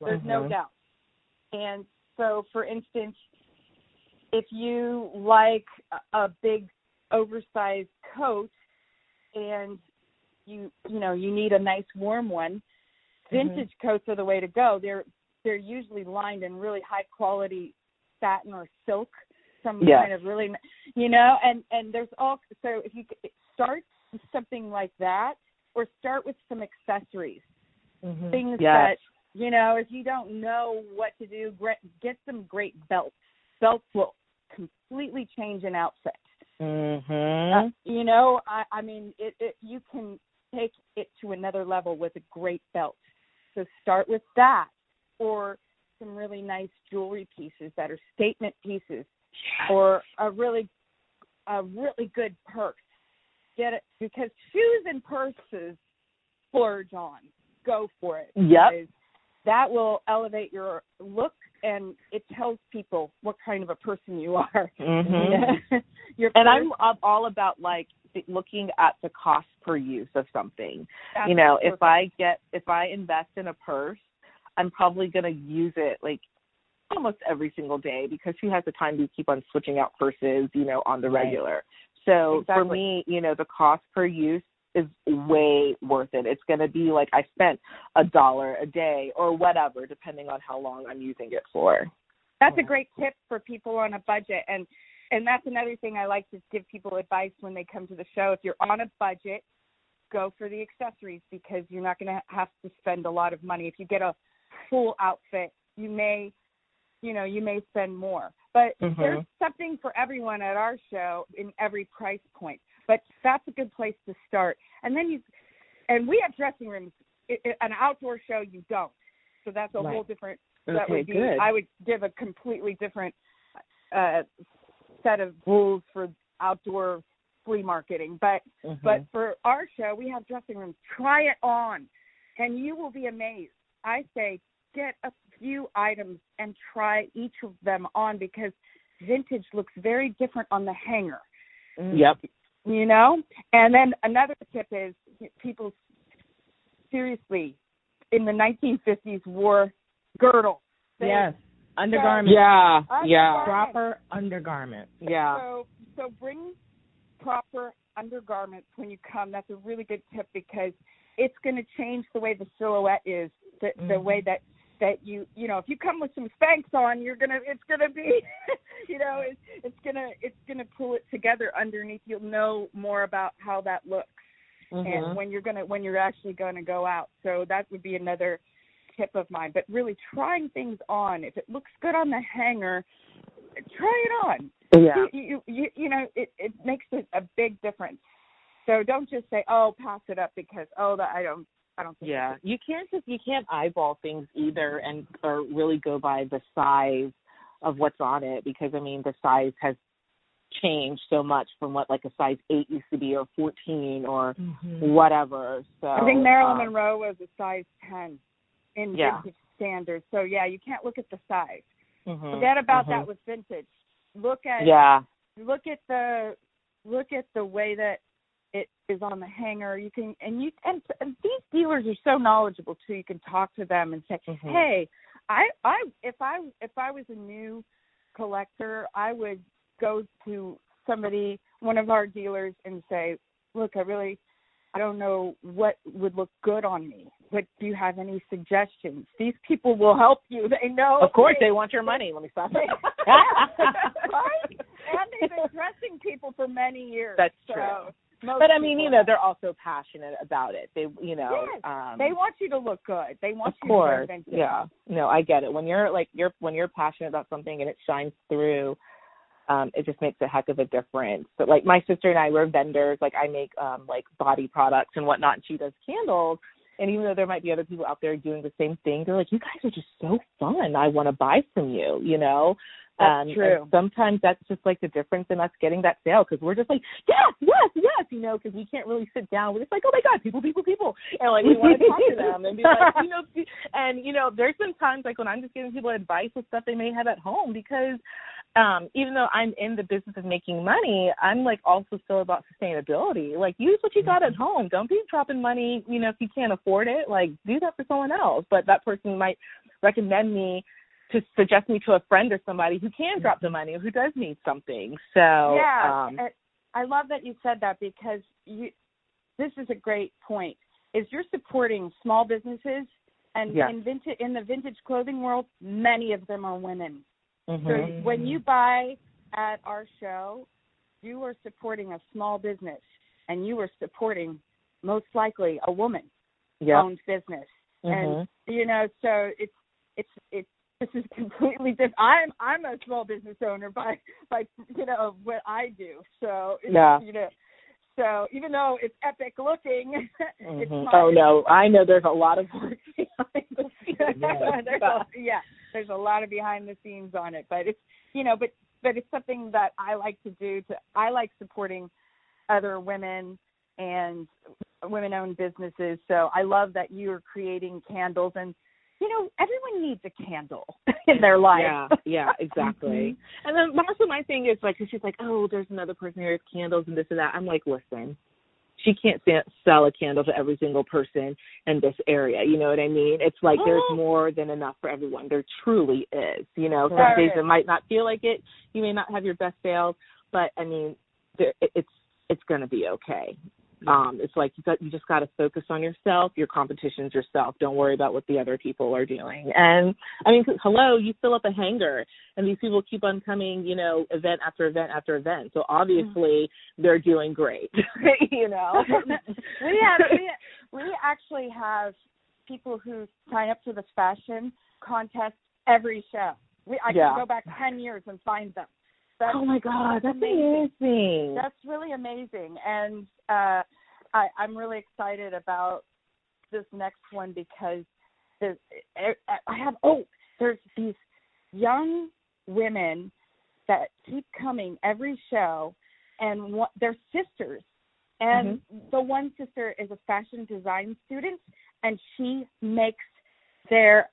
There's no Mhm. doubt. And so, for instance, if you like a, a big oversized coat and you you know you need a nice warm one, vintage coats are the way to go. They're they're usually lined in really high quality satin or silk, some Yes. kind of really, you know, and and there's all so if you start with something like that, or start with some accessories, Mhm. things Yes. that you know if you don't know what to do, get some great belts. Belts will completely change an outfit. Mhm. Uh, you know, I, I mean, it, it you can take it to another level with a great belt. So start with that, or some really nice jewelry pieces that are statement pieces, or a really, a really good purse. Get it because shoes and purses splurge on. Go for it. Yep. That will elevate your look, and it tells people what kind of a person you are. Mhm. <laughs> Your And I'm I'm all about like looking at the cost per use of something. That's you know, if. I get if I invest in a purse, I'm probably going to use it like almost every single day because who has the time to keep on switching out purses, you know, on the Right. regular. So for me, you know, the cost per use is way worth it. It's going to be like I spent a dollar a day or whatever depending on how long I'm using it for. that's a great tip for people on a budget and and that's another thing I like to give people advice when they come to the show. If you're on a budget, go for the accessories because you're not going to have to spend a lot of money. If you get a full outfit, you may you know, you may spend more. But Mhm. there's something for everyone at our show in every price point. But that's a good place to start. And then you and we have dressing rooms. I- I- An outdoor show you don't. So that's a Right. whole different that Okay, would be good. I would give a completely different uh set of rules for outdoor flea marketing. But Mhm. but for our show we have dressing rooms. Try it on and you will be amazed. I say get a few items and try each of them on because vintage looks very different on the hanger Yep. you know and then another tip is people seriously in the 1950s wore girdles They- Yes. Undergarments. Yeah. Yeah. Proper undergarments. Yeah. so so bring proper undergarments when you come that's a really good tip because it's going to change the way the silhouette is the the Mhm. way that that you you know if you come with some Spanx on you're gonna it's gonna be <laughs> you know it's it's gonna it's gonna pull it together underneath you'll know more about how that looks Mhm. and when you're gonna when you're actually gonna go out. So that would be another tip of mine. But really trying things on. If it looks good on the hanger, try it on. Yeah. You you you, you know, it, it makes a, a big difference. So don't just say, Oh, pass it up because oh that I don't I don't think Yeah, you can't just you can't eyeball things either and or really go by the size of what's on it because I mean the size has changed so much from what like a size eight used to be or fourteen or Mhm. whatever. So I think Marilyn um, Monroe was a size ten in Yeah. vintage standards. So yeah, you can't look at the size. mhm, Forget about mhm. that with vintage. Look at Yeah. look at the look at the way that it is on the hanger you can and you and, and these dealers are so knowledgeable too you can talk to them and say Mhm. hey i i if i if i was a new collector i would go to somebody one of our dealers and say look i really i don't know what would look good on me but do you have any suggestions these people will help you they know Of course they want your money. Let me stop. <laughs> right? And they've been <laughs> dressing people for many years. That's so true. Most But I mean, you know, they're also passionate about it. They, you know, Yes. um, they want you to look good. They want of you course to look vintage. yeah no i get it when you're like you're when you're passionate about something and it shines through um it just makes a heck of a difference but like my sister and i were vendors like i make um like body products and whatnot and she does candles and even though there might be other people out there doing the same thing they're like you guys are just so fun i want to buy from you you know That's um, and true. sometimes that's just like the difference in us getting that sale because we're just like, yes, yes, yes, you know, because we can't really sit down. We're just like, oh my god, people, people, people, and like we want to talk to them and be like, <laughs> you know, and you know, there's some times like when I'm just giving people advice with stuff they may have at home because um even though I'm in the business of making money, I'm like also still about sustainability. Like use what you got at home. Don't be dropping money, you know, if you can't afford it. Like do that for someone else. But that person might recommend me to suggest me to a friend or somebody who can drop the money or who does need something. So yeah, um I love that you said that because you. This is a great point. Is you're supporting small businesses, and Yes. in vintage in the vintage clothing world, many of them are women. Mm-hmm. So when you buy at our show, you are supporting a small business, and you are supporting most likely a woman yeah. owned business. Mhm. And you know, so it's it's it's this is <laughs> completely different. I'm I'm a small business owner by by you know what I do. So it's, Yeah. you know, so even though it's epic looking, <laughs> it's Mhm. my, Oh no, I know there's a lot of work <laughs> behind the scenes. yeah, there's a lot of behind the scenes on it, but it's you know, but but it's something that I like to do. To I like supporting other women and women-owned businesses. So I love that you're creating candles, and you know, everyone needs a candle <laughs> in their life. Yeah, yeah, <laughs> exactly. Mm-hmm. And then also my thing is like, she's like, oh, there's another person here with candles and this and that. I'm like, listen, she can't sell a candle to every single person in this area. You know what I mean? It's like there's <gasps> more than enough for everyone. There truly is. You know, some days it might not feel like it. You may not have your best sales, but I mean, there, it's it's going to be okay. Um, it's like you got you just got to focus on yourself. Your competition's yourself. Don't worry about what the other people are doing. And I mean, hello, you fill up a hangar, and these people keep on coming. You know, event after event after event. So obviously they're doing great. <laughs> you know. <laughs> we have we, we actually have people who sign up for this fashion contest every show. We I Yeah. can go back ten years and find them. That's, oh my God, that's amazing. amazing. That's really amazing, and uh, I, I'm really excited about this next one because there's, I have oh, there's these young women that keep coming every show, and one, they're sisters, and the one sister is a fashion design student, and she makes their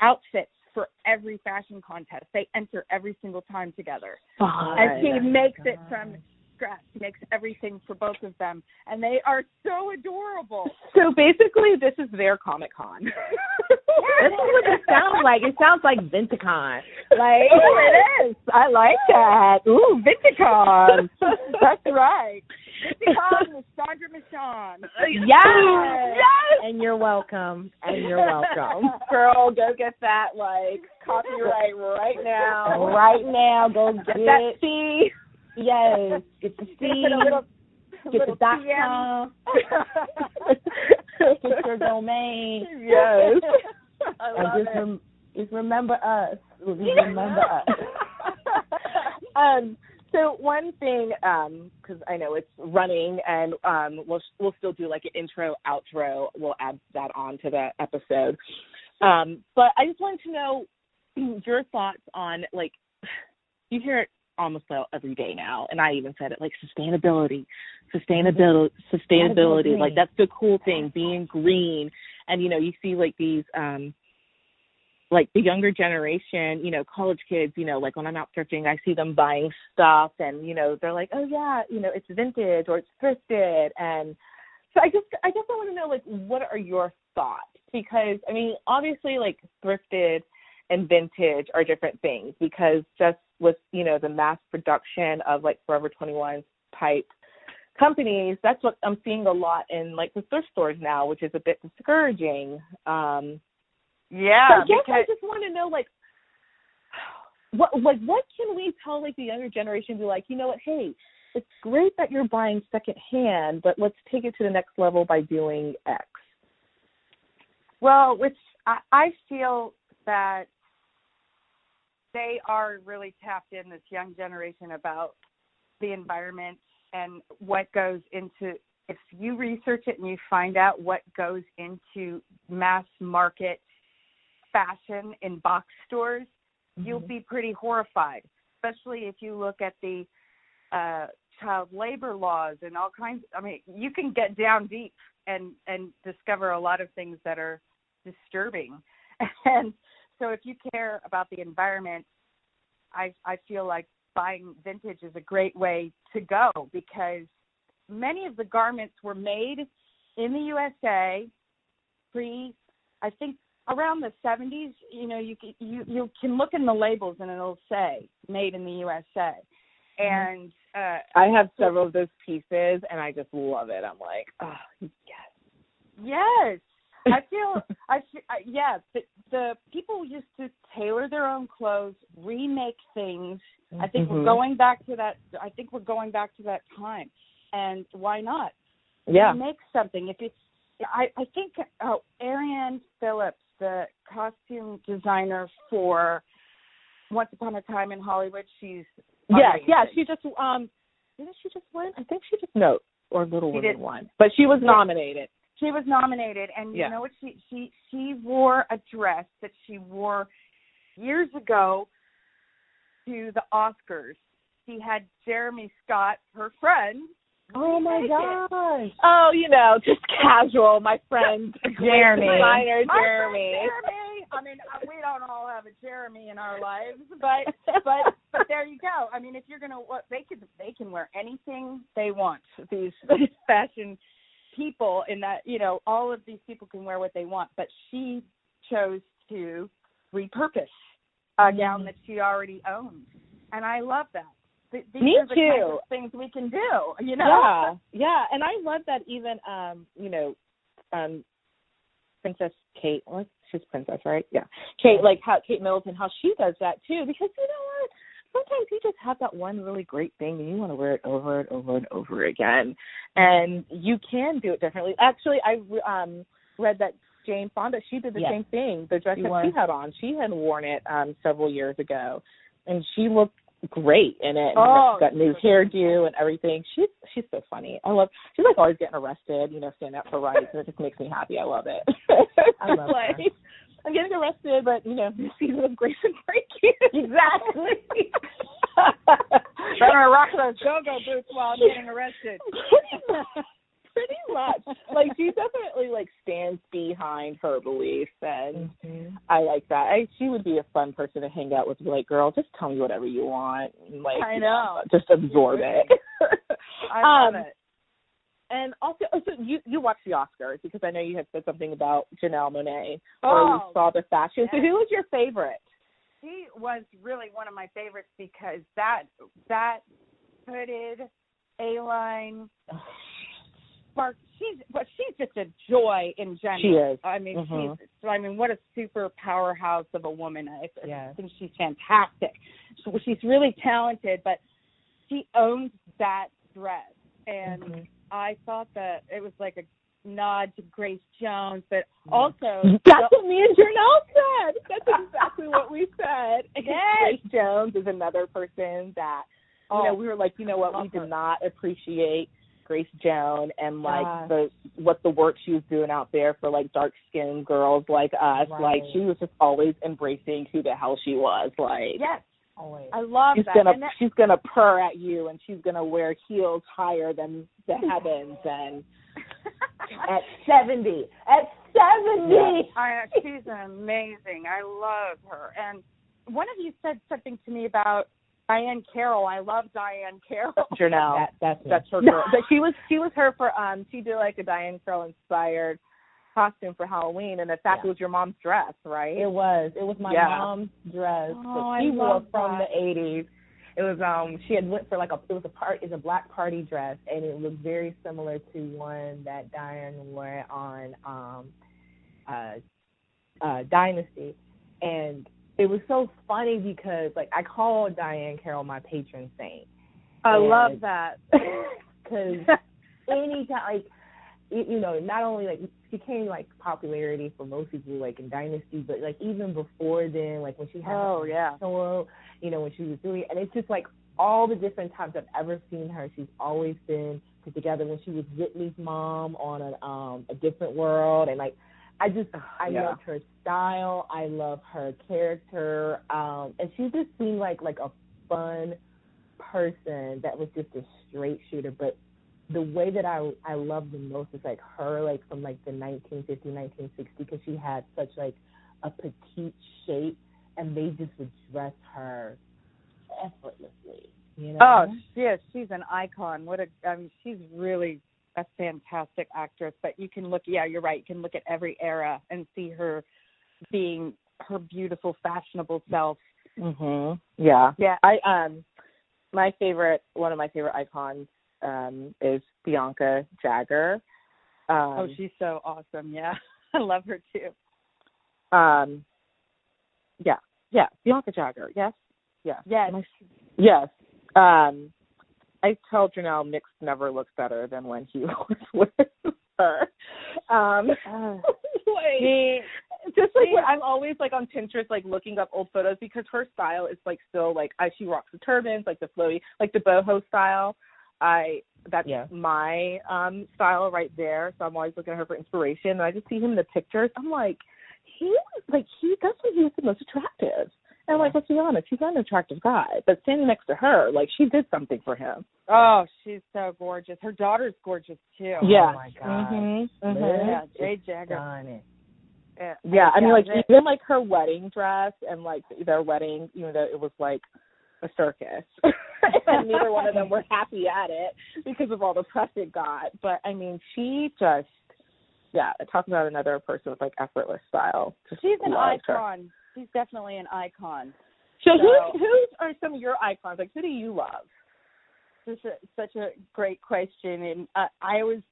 outfits for every fashion contest. They enter every single time together and she oh makes it from scratch. She makes everything for both of them, and they are so adorable. So basically, this is their Comic Con. That's what it sounds like. It sounds like Venticon. Like oh, it is. I like that. Ooh, Venticon. <laughs> That's right. Vicicon with Sandra Michon. yes. Yes. And you're welcome. And you're welcome. <laughs> Girl, go get that like copyright right now. <laughs> Right now, go get That it. C. Yes. Get the Put C. Get the little dot TM. com. <laughs> Get your domain. Yes. I And just, it. rem- just remember us. Just remember us. um, so one thing, because I know it's running, and um, we'll we'll still do like an intro, outro. We'll add that on to the episode. Um, but I just wanted to know <clears throat> your thoughts on like <sighs> you hear it almost every day now, and I even said it like sustainability, sustainability, sustainability. Like that's the cool thing, being green, and you know you see like these. um like the younger generation, you know, college kids, you know, like when I'm out thrifting, I see them buying stuff and, you know, they're like, oh yeah, you know, it's vintage or it's thrifted. And so I just, I guess I want to know, like, what are your thoughts? Because, I mean, obviously, like, thrifted and vintage are different things because just with, you know, the mass production of like Forever 21 type companies, that's what I'm seeing a lot in like the thrift stores now, which is a bit discouraging. Um, Yeah, so I guess because I just want to know, like, what, like, what can we tell, like, the younger generation? Be like, you know what? Hey, it's great that you're buying secondhand, but let's take it to the next level by doing X. Well, which I, I feel that they are really tapped in this young generation about the environment and what goes into if you research it and you find out what goes into mass market fashion in box stores, you'll be pretty horrified, especially if you look at the uh child labor laws and all kinds I mean, you can get down deep and and discover a lot of things that are disturbing. <laughs> And so if you care about the environment, I I feel like buying vintage is a great way to go because many of the garments were made in the USA pre I think around the 70s, you know, you can, you you can look in the labels and it'll say made in the USA. And uh I have several of those pieces, and I just love it. I'm like, oh, yes. Yes. I <laughs> feel I, I yeah the, the people used to tailor their own clothes, remake things. I think Mhm. we're going back to that. I think we're going back to that time, and why not? Yeah. remake something. If it's, I I think oh, Arianne Phillips, the costume designer for Once Upon a Time in Hollywood, she's Yeah, yeah. She just um didn't she just win? I think she just no or Little She Women did. won. But she was nominated. she was nominated and Yeah. you know what she she she wore a dress that she wore years ago to the Oscars. She had Jeremy Scott, her friend. Oh my gosh. Oh, you know, just casual, my friend <laughs> Jeremy. designer My friend Jeremy. Jeremy. I mean, uh, we don't all have a Jeremy in our lives, but but but there you go. I mean, if you're gonna, what they can they can wear anything they want. These <laughs> fashion people in that, you know, all of these people can wear what they want. But she chose to repurpose a gown that she already owned, and I love that. Th- These Me are the kinds too. of things we can do. You know. Yeah, <laughs> yeah, and I love that even um, you know, um, Princess Kate. Well, she's princess, right? Yeah, Kate, like how Kate Middleton, how she does that too. Because you know what? Sometimes you just have that one really great thing, and you want to wear it over and over and over again, and you can do it differently. Actually, I um read that Jane Fonda, she did the Yes. same thing. The dress She that was. she had on, she had worn it um several years ago, and she looked great in it. And Oh, she's got new hairdo and everything. She's she's so funny. I love. She's like always getting arrested, you know, standing up for rights, and it just makes me happy. I love it. <laughs> I love like, her. I'm getting arrested, but you know, this season of Grace and Frankie. Exactly. <laughs> Better rock those go-go boots while I'm getting arrested. <laughs> Pretty much. Like she definitely like stands behind her beliefs and Mhm. I like that. I she would be a fun person to hang out with. Be like, girl, just tell me whatever you want. And, Like I know. just absorb it. <laughs> I love Um, it. And also, oh, so you you watched the Oscars because I know you had said something about Janelle Monáe, or you Oh, saw the fashion. So who was your favorite? she was really one of my favorites because that that hooded A-line spark. She's but she's just a joy in general. She is. I mean, Mhm. she's. I mean, what a super powerhouse of a woman. I, I think she's fantastic. So she's really talented, but she owns that dress, and Mhm. I thought that it was like a nod to Grace Jones, but also That's what me and Janelle said. That's exactly what we said. <laughs> Yes. Grace Jones is another person that you Oh, know we were like, you know what, we did not appreciate Grace Jones and like Yes. the what the work she was doing out there for like dark skinned girls like us. Right. Like she was just always embracing who the hell she was. Like yes, Always. I love she's that. gonna that- she's gonna purr at you and she's gonna wear heels higher than the <laughs> heavens and <laughs> at seventy. At seventy I, she's amazing. I love her. And one of you said something to me about Diahann Carroll. I love Diahann Carroll. Janelle. That, that's me. That's her girl. But she was she was her for um she did like a Diahann Carroll inspired costume for Halloween and in fact Yeah. it was your mom's dress, right? It was. It was my Yeah. mom's dress Oh, that I she wore love from that. the eighties. It was um she had went for like a it was a part it's a black party dress and it looked very similar to one that Diahann wore on um uh uh Dynasty and it was so funny because like I called Diahann Carroll my patron saint. I love that. <laughs> because anytime like you, know not only like she came like popularity for most people like in dynasty but like even before then like when she had Oh, yeah. solo you know when she was doing and it's just like all the different times i've ever seen her she's always been put together when she was whitney's mom on a um a different world and like i just i Yeah. loved her style i love her character um and she just seemed like like a fun person that was just a straight shooter but the way that I I love the most is like her like from like the 1950 1960 because she had such like a petite shape and they just would dress her effortlessly you know Oh, is. She's an icon. What a I mean, she's really a fantastic actress. But you can look yeah, you're right. You can look at every era and see her being her beautiful, fashionable self. Mhm. Yeah. Yeah. I um my favorite one of my favorite icons um is Bianca Jagger. Um oh, she's so awesome, yeah. <laughs> I love her too. Um, yeah, yeah, Bianca Jagger. Yes, yes, Yes. yes. Um, I tell Janelle mixed never looks better than when he <laughs> was with her. Um, like, Me, just like I'm always like on Pinterest, like looking up old photos because her style is like still like I she rocks the turbans, like the flowy, like the boho style. I that's Yeah. my um style right there. So I'm always looking at her for inspiration. And I just see him in the pictures. I'm like, he was like he that's when he was the most attractive. And like let's be honest, he's not an attractive guy. But standing next to her, like she did something for him. oh, she's so gorgeous. Her daughter's gorgeous too. Yeah. Oh my god. Mhm. Liz Mhm. Yeah, Jade Jagger. Stunning. Yeah, Yeah, I mean, like they- even like her wedding dress and like their wedding, you know, that it was like a circus, <laughs> and neither one of them were happy at it because of all the press it got. But I mean, she just, yeah, talk about another person with like effortless style. Just she's an loved her. She's definitely an icon. So, So- who who are some of your icons? Like, who do you love? This is such a great question, and uh, I always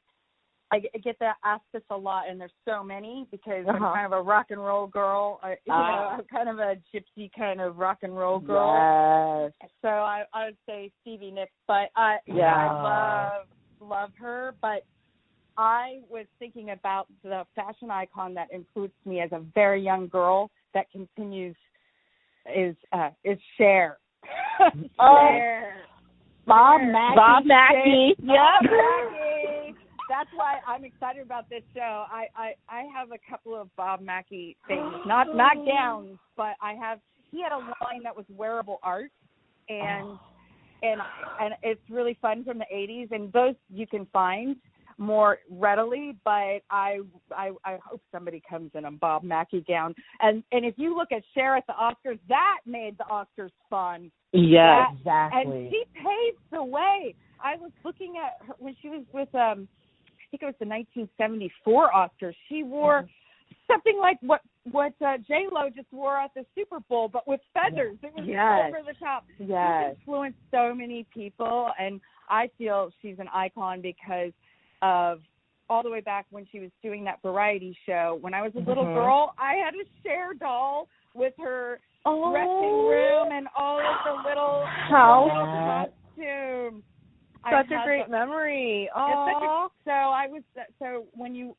I get- get that asked this a lot, and there's so many because I'm Uh-huh. kind of a rock and roll girl. I, you know, Ah. I'm kind of a gypsy kind of rock and roll girl. Yes. So I I would say Stevie Nicks, but I Yeah. I love love her, but I was thinking about the fashion icon that influenced me as a very young girl that continues is uh is Cher. <laughs> Oh. Cher. Bob Cher. Mackie. Bob Mackie. Yep. Maggie. That's why I'm excited about this show. I, I I have a couple of Bob Mackie things, not not gowns, but I have. He had a line that was wearable art, and and and it's really fun from the 80s, and those you can find more readily. But I I I hope somebody comes in a Bob Mackie gown, and and if you look at Cher at the Oscars, that made the Oscars fun. Yes. Exactly. And she paved the way. I was looking at her when she was with um I think it was the 1974 Oscars. She wore Mm-hmm. something like what what uh, J Lo just wore at the Super Bowl, but with feathers. It was Yes. over the top. Yes. She's influenced so many people, and I feel she's an icon because of all the way back when she was doing that variety show. When I was a little Mhm. girl, I had a Cher doll with her Oh. dressing room and all of the little How the little costumes. Such a great the- memory. a- Oh. so I was so when you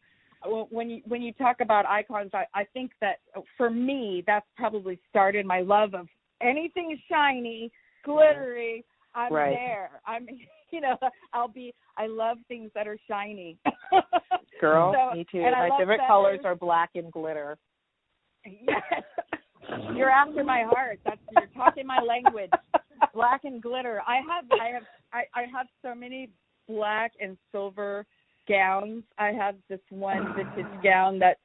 when you when you talk about icons, I I think that for me that's probably started my love of anything shiny, glittery. I'm Right. there. I'm <laughs> <laughs> you know I'll be. I love things that are shiny. <laughs> Girl, So- me too. My favorite feathers. colors are black and glitter. Yes. You're after my heart. That's you're talking my language. Black and glitter. I have I have I, I have so many black and silver gowns. I have this one vintage gown that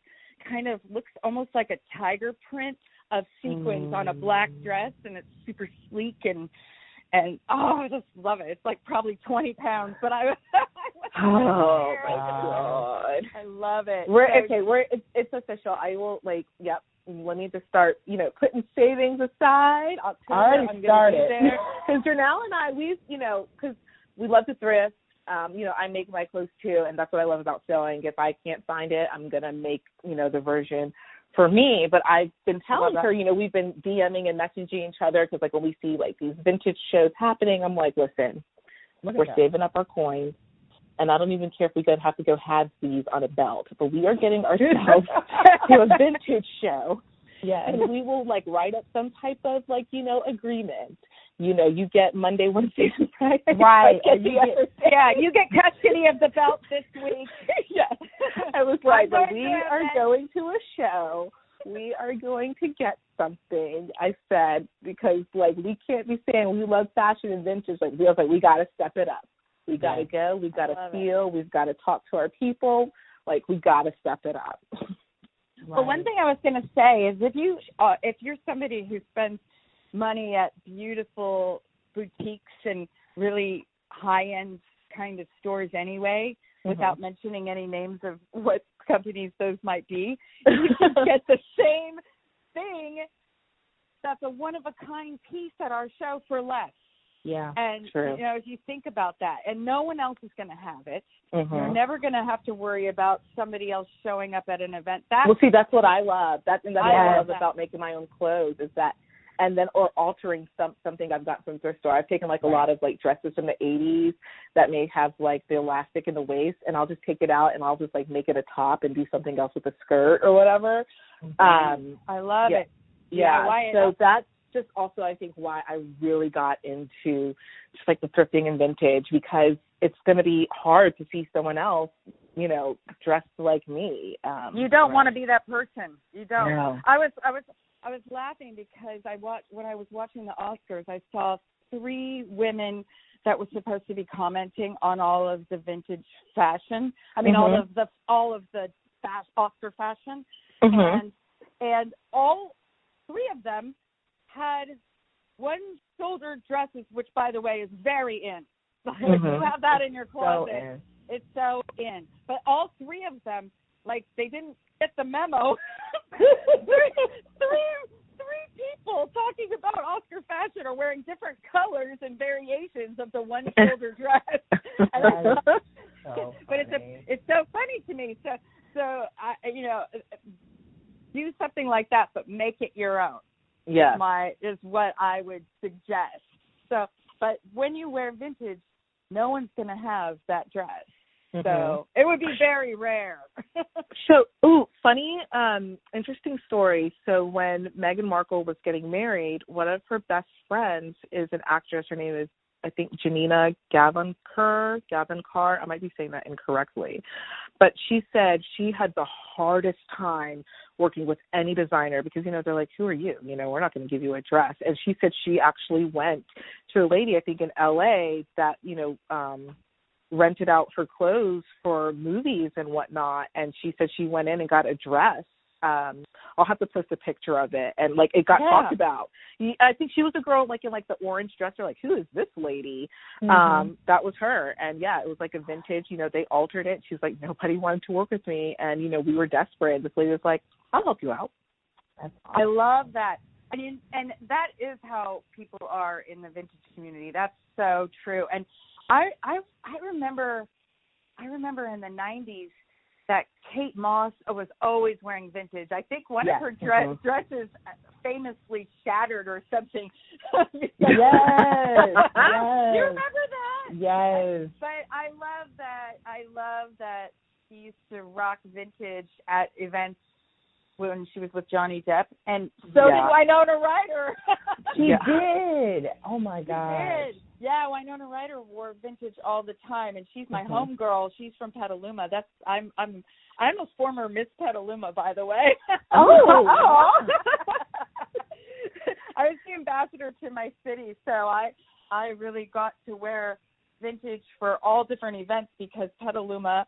kind of looks almost like a tiger print of sequins on a black mm. dress and it's super sleek and and oh I just love it. It's like probably twenty pounds, but I, <laughs> I Oh my god. I love it. We're So- okay. We're it's, it's official. I will like. Yep. Let me just start. You know, putting savings aside. October, Already I'm started. because <laughs> Janelle and I, we, you know, because we love to thrift. Um, you know, I make my clothes too, and that's what I love about sewing. If I can't find it, I'm gonna make you know the version for me. But I've been telling her, you know, we've been DMing and messaging each other because like when we see like these vintage shows happening, I'm like, listen, we're that. saving up our coins. And I don't even care if we could have to go have these on a belt, but we are getting ourselves <laughs> to a vintage show Yes. and we will like write up some type of like you know agreement. You know, you get Monday, Wednesday, and <laughs> Fridays. Right, you get- <laughs> yeah, you get custody of the belt this week. <laughs> yes. I was like, but we are event. going to a show. We are going to get something. I said because like we can't be saying we love fashion and vintage. Like we was like we got to step it up. We got to Yes. go. We got to love it. feel. We've got to talk to our people. Like we got to step it up. But one thing I was going to say is if you uh, if you're somebody who spends money at beautiful boutiques and really high end kind of stores anyway, without mentioning any names of what companies those might be, <laughs> you can get the same thing that's a one of a kind piece at our show for less. Yeah. And True. you know, if you think about that, and no one else is going to have it, Mhm. you're never going to have to worry about somebody else showing up at an event. That Well, see, that's what I love. That's and that's I what I love love that. about making my own clothes is that, and then or altering some something I've got from thrift store. I've taken like a lot of like dresses from the '80s that may have like the elastic in the waist, and I'll just take it out and I'll just like make it a top and do something else with the skirt or whatever. Um, I love Yeah. it. yeah, why so that's just also I think why I really got into just like the thrifting and vintage because it's going to be hard to see someone else, you know, dressed like me. Um, You don't want to be that person. You don't. No. I was I was I was laughing because I watched when I was watching the Oscars, I saw three women that were supposed to be commenting on all of the vintage fashion. I mean, all Mhm. of the all of the fast Oscar fashion, Mhm. and and all three of them had one shoulder dresses, which by the way is very in. <laughs> Mhm. You have that in your So closet. in. It's so in. But all three of them, like they didn't get the memo. <laughs> three, three, three people talking about Oscar fashion are wearing different colors and variations of the one <laughs> shoulder dress. Thought- So but it's a, it's so funny to me. So so I you know do something like that, but make it your own yeah. my is what I would suggest. So, but when you wear vintage, no one's going to have that dress. Mhm. So it would be very rare. <laughs> So, ooh, funny, um, interesting story. So when Meghan Markle was getting married, one of her best friends is an actress. Her name is, I think, Janina Gavankar. Gavankar. I might be saying that incorrectly, but she said she had the hardest time working with any designer because you know they're like, "Who are you? You know, we're not going to give you a dress." And she said she actually went to a lady, I think, in L.A. that you know. um rented out her clothes for movies and whatnot and she said she went in and got a dress um i'll have to post a picture of it and like it got Yeah. talked about I think she was a girl like in like the orange dress or like who is this lady Mm-hmm. um that was her and yeah it was like a vintage you know they altered it she's like nobody wanted to work with me and you know we were desperate this lady was like i'll help you out I love that. I mean, and that is how people are in the vintage community. That's so true. And I I I remember I remember in the 90s that Kate Moss was always wearing vintage. I think one Yes. of her dress, Mhm. dresses famously shattered or something. Yes, <laughs> You yes. remember that? yes But I love that. I love that she used to rock vintage at events when she was with Johnny Depp, and so Yeah. did Winona Ryder. She She <laughs> did. Oh my She god. did. Yeah, Winona Ryder wore vintage all the time, and she's my Mhm. home girl. She's from Petaluma. That's I'm I'm I'm a former Miss Petaluma, by the way. <laughs> Oh. <laughs> I was the ambassador to my city, so I I really got to wear vintage for all different events because Petaluma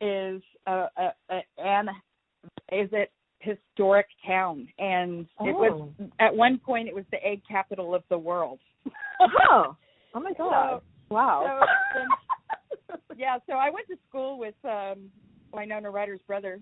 is a, a, a an is it historic town, and it was at one point it was the egg capital of the world. oh <laughs> oh my god So- wow so, then- <laughs> yeah, so I went to school with um Winona Ryder's brother.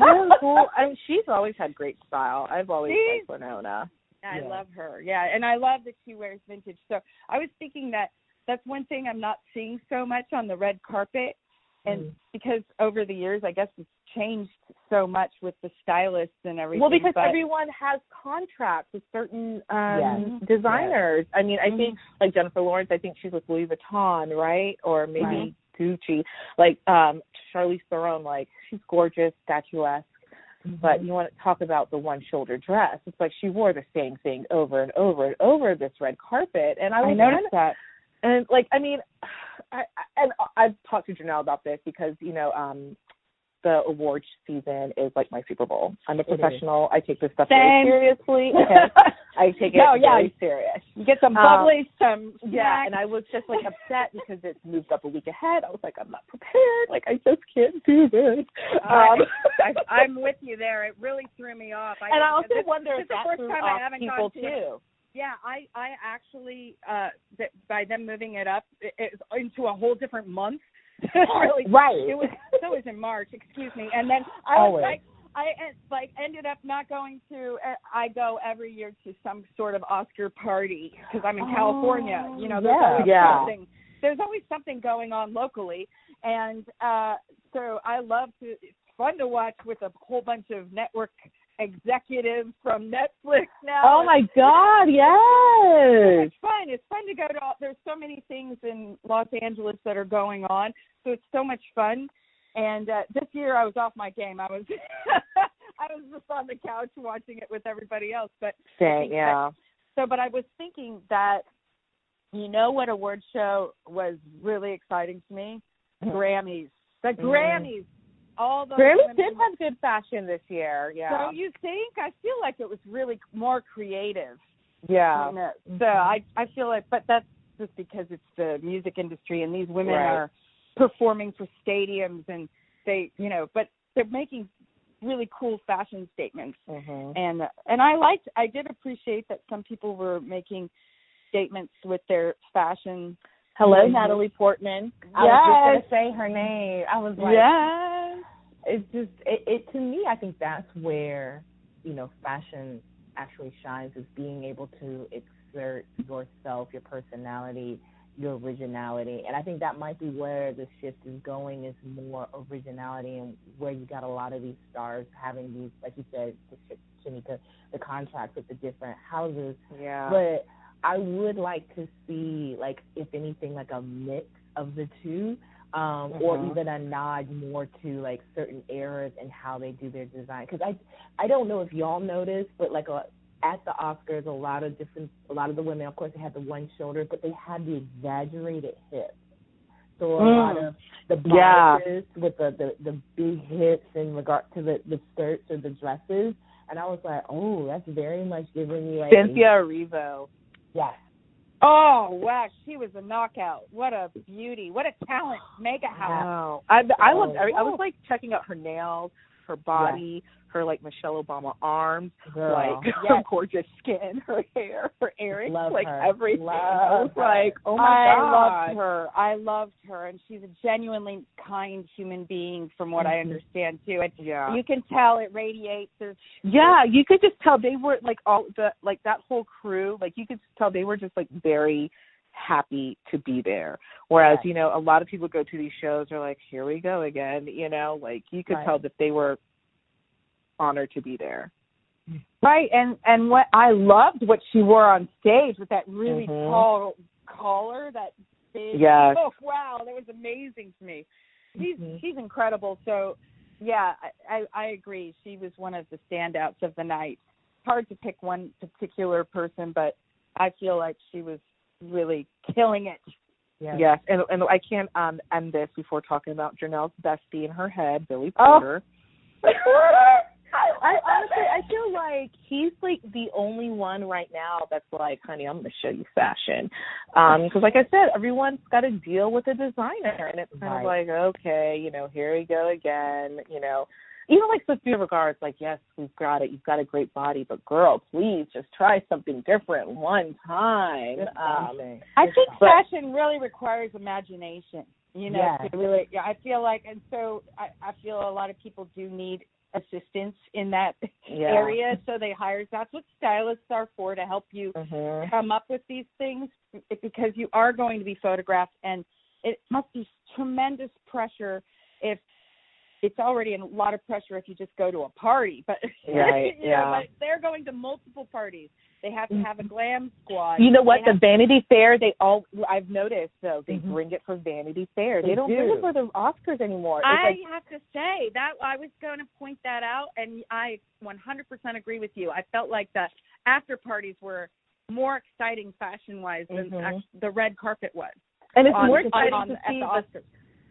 Really <laughs> cool. I mean, she's always had great style. I've always She's- liked Winona. I Yeah. love her. Yeah, and I love that she wears vintage. So I was thinking that that's one thing I'm not seeing so much on the red carpet, and Mm. because over the years, I guess it's changed so much with the stylists and everything. Well, because but, everyone has contracts with certain um Yes. designers. I mean, I Mhm. think like Jennifer Lawrence, I think she's with Louis Vuitton, right? Or maybe Gucci. Like um Charlize Theron, like she's gorgeous, statuesque. But you want to talk about the one shoulder dress. It's like she wore the same thing over and over and over this red carpet. And I I was noticed that. and like I mean, I, I- and I've talked to Janelle about this because you know um the awards season is like my Super Bowl. I'm a professional. I take this stuff Same. very seriously. <laughs> Okay, I take it No, yeah. very serious. You get some Um, bubbly, some Yeah, and I was just like upset because it's moved up a week ahead. I was like, I'm not prepared. Like I just can't do this. Um, <laughs> I, I'm with you there. It really threw me off. I, and I also this- wonder this if the that first threw time I off haven't people too. Yeah, I I actually uh th- by them moving it up it, it, into a whole different month. <laughs> really, <laughs> Right. it was so it was in March. Excuse me. And then I was Always. like, I like ended up not going to. uh, I go every year to some sort of Oscar party because I'm in California. You know, there's yeah. always Yeah. something. There's always something going on locally, and uh so I love to. It's fun to watch with a whole bunch of network executives from Netflix now. Oh my God, yes. It's fun. It's fun to go to. All, there's so many things in Los Angeles that are going on, so it's so much fun. And uh, this year I was off my game. I was <laughs> I was just on the couch watching it with everybody else. But Dang, yeah. so, but I was thinking that you know what award show was really exciting to me? Grammys. The Grammys. All the Grammys women- did have good fashion this year. Yeah. So you think? I feel like it was really more creative. yeah. you know. So I I feel like, but that's just because it's the music industry, and these women Right. are performing for stadiums, and they, you know, but they're making really cool fashion statements, Mhm. and and I liked, I did appreciate that some people were making statements with their fashion. Hello, Mhm. Natalie Portman. I Yes. was just gonna say her name. I was like, yes. It's just it, it to me. I think that's where you know fashion actually shines is being able to exert yourself, your personality, your originality, and I think that might be where the shift is going is more originality and where you got a lot of these stars having these, like you said, Shanika, the contracts with the different houses Yeah. but I would like to see like if anything like a mix of the two, um, or Mhm. even a nod more to like certain eras and how they do their design. Because I I don't know if y'all noticed, but like a, at the Oscars, a lot of different a lot of the women, of course, they had the one shoulder, but they had the exaggerated hips. So a Mm. lot of the Yeah. bodices with the, the the big hips in regard to the the skirts or the dresses. And I was like, oh, that's very much giving me like Cynthia Erivo. Yes. Oh wow, she was a knockout. What a beauty. What a talent. Mega house. Wow. I I loved Oh, every, I wow. was like checking out her nails, her body, her like Michelle Obama arms, Girl. like <laughs> Yes. her gorgeous skin, her hair, her earrings, Love like her. everything. Love her. like, oh my I god. loved her. I loved her, and she's a genuinely kind human being, from what I Mhm. understand too. And Yeah. you can tell it radiates. There's Yeah, you could just tell they were like all the like that whole crew, like you could just tell they were just like very happy to be there. Whereas, Right. you know, a lot of people go to these shows are like, Here we go again, you know, like you could Right. tell that they were honored to be there. right, and and what I loved what she wore on stage with that really Mhm. tall collar, that big. Yes. Oh wow, that was amazing to me. She's Mhm. she's incredible. So yeah, I, I I agree. She was one of the standouts of the night. Hard to pick one particular person, but I feel like she was really killing it. Yes. Yes, and and I can't um end this before talking about Janelle's bestie in her head, Billy Oh. <laughs> Porter. I honestly, I feel like he's like the only one right now that's like, honey, I'm gonna show you fashion, Um, because like I said, everyone's got to deal with a designer, and it's kind of like, okay, you know, here we go again, you know. Even like Sofia Vergara's like, yes, we've got it. You've got a great body, but girl, please just try something different one time. Um. I think But- fashion really requires imagination. You know, Yes. to really. Yeah, I feel like, and so I, I feel a lot of people do need assistance in that Yeah. area, so they hire. That's what stylists are for to help you Mhm. come up with these things because you are going to be photographed, and it must be tremendous pressure if it's already a lot of pressure if you just go to a party, but <laughs> Right, <laughs> know, yeah. but they're going to multiple parties. They have to have a glam squad. You know what? They The Vanity Fair, they all I've noticed though, they Mhm. bring it for Vanity Fair. They, They don't bring it for the Oscars anymore. It's I like have to say that I was going to point that out, and I 100% agree with you. I felt like the after parties were more exciting fashion wise than Mhm. the red carpet was. and it's on- more exciting on to see the the Oscars.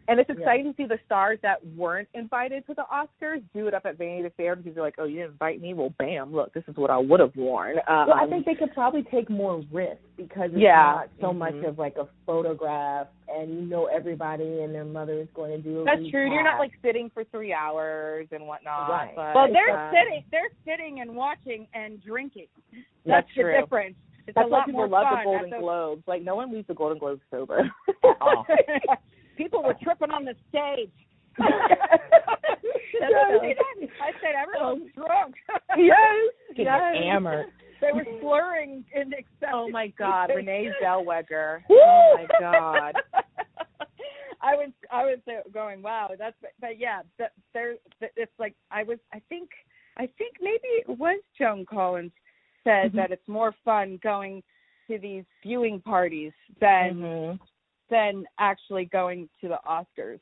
And it's Yeah. exciting to see the stars that weren't invited to the Oscars do it up at Vanity Fair because they're like, oh, you didn't invite me? Well, bam, look, this is what I would have worn. Um, Well, I think they could probably take more risks because it's Yeah. not so much Mhm. of like a photograph, and you know everybody and their mother is going to do. A that's true. You're not like sitting for three hours and whatnot. Right. But, Well, they're uh, sitting, they're sitting and watching and drinking. That's That's, the true. difference. It's That's a why lot people more love fun. the Golden That's a- Globes. Like no one leaves the Golden Globes sober all. <laughs> <laughs> <laughs> People were tripping on the stage. <laughs> <laughs> I said everyone's drunk. <laughs> yes. Get Yes. hammered. They were slurring in excess. Oh my God, Renee Zellweger. Oh my God. I was I was uh, going wow that's but yeah that there it's like I was I think I think maybe it was Joan Collins said Mhm. that it's more fun going to these viewing parties than Mhm. Than actually going to the Oscars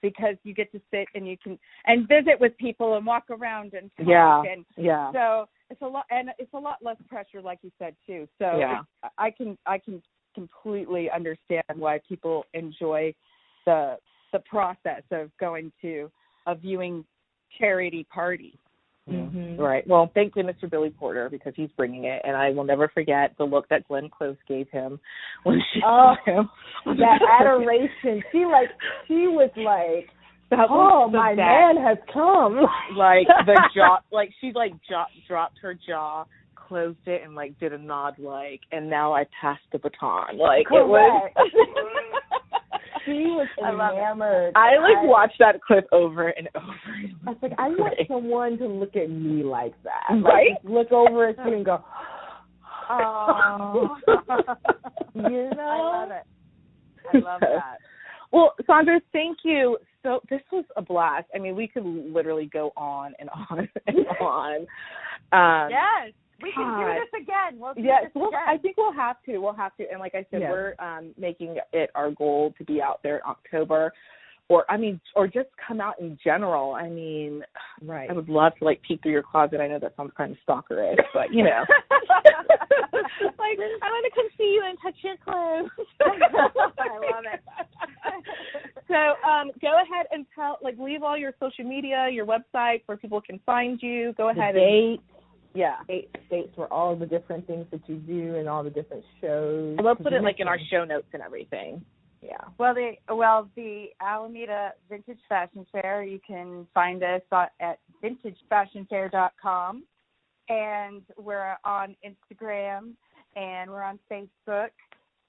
because you get to sit and you can and visit with people and walk around and talk Yeah. and Yeah. so it's a lot and it's a lot less pressure like you said too so Yeah. i can i can completely understand why people enjoy the the process of going to a viewing charity party Mhm. Right. Well, thank goodness for Billy Porter because he's bringing it, and I will never forget the look that Glenn Close gave him when she Oh, saw him. That adoration. She like she was like, That Oh, my best. man has come. Like the <laughs> jaw, like she like jaw, dropped her jaw, closed it, and like did a nod, like, and now I passed the baton. Like it was. <laughs> Correct. she was I love it. enamored. I like watched that clip over and over. I was like, I want <laughs> someone to look at me like that. Like, Right? look over at you and go, <laughs> oh <laughs> you know. i love it i love that Well, Sandra, thank you. So this was a blast. I mean, we could literally go on and on and on. Um, yes we can God. do this again we'll do Yes, this well, again. I think we'll have to. We'll have to. And like I said, Yeah. we're um, making it our goal to be out there in October, or I mean, or just come out in general. I mean, Right. I would love to like peek through your closet. I know that sounds kind of stalkerish, but you know, <laughs> like <laughs> I want to come see you and touch your clothes. <laughs> I love it. so, um, go ahead and tell, like, leave all your social media, your website, where people can find you. Go the ahead and date, yeah. date states for all the different things that you do and all the different shows. And we'll put it like in our show notes and everything. Yeah. Well, the well the Alameda Vintage Fashion Fair. You can find us at, at vintagefashionfair.com, and we're on Instagram and we're on Facebook.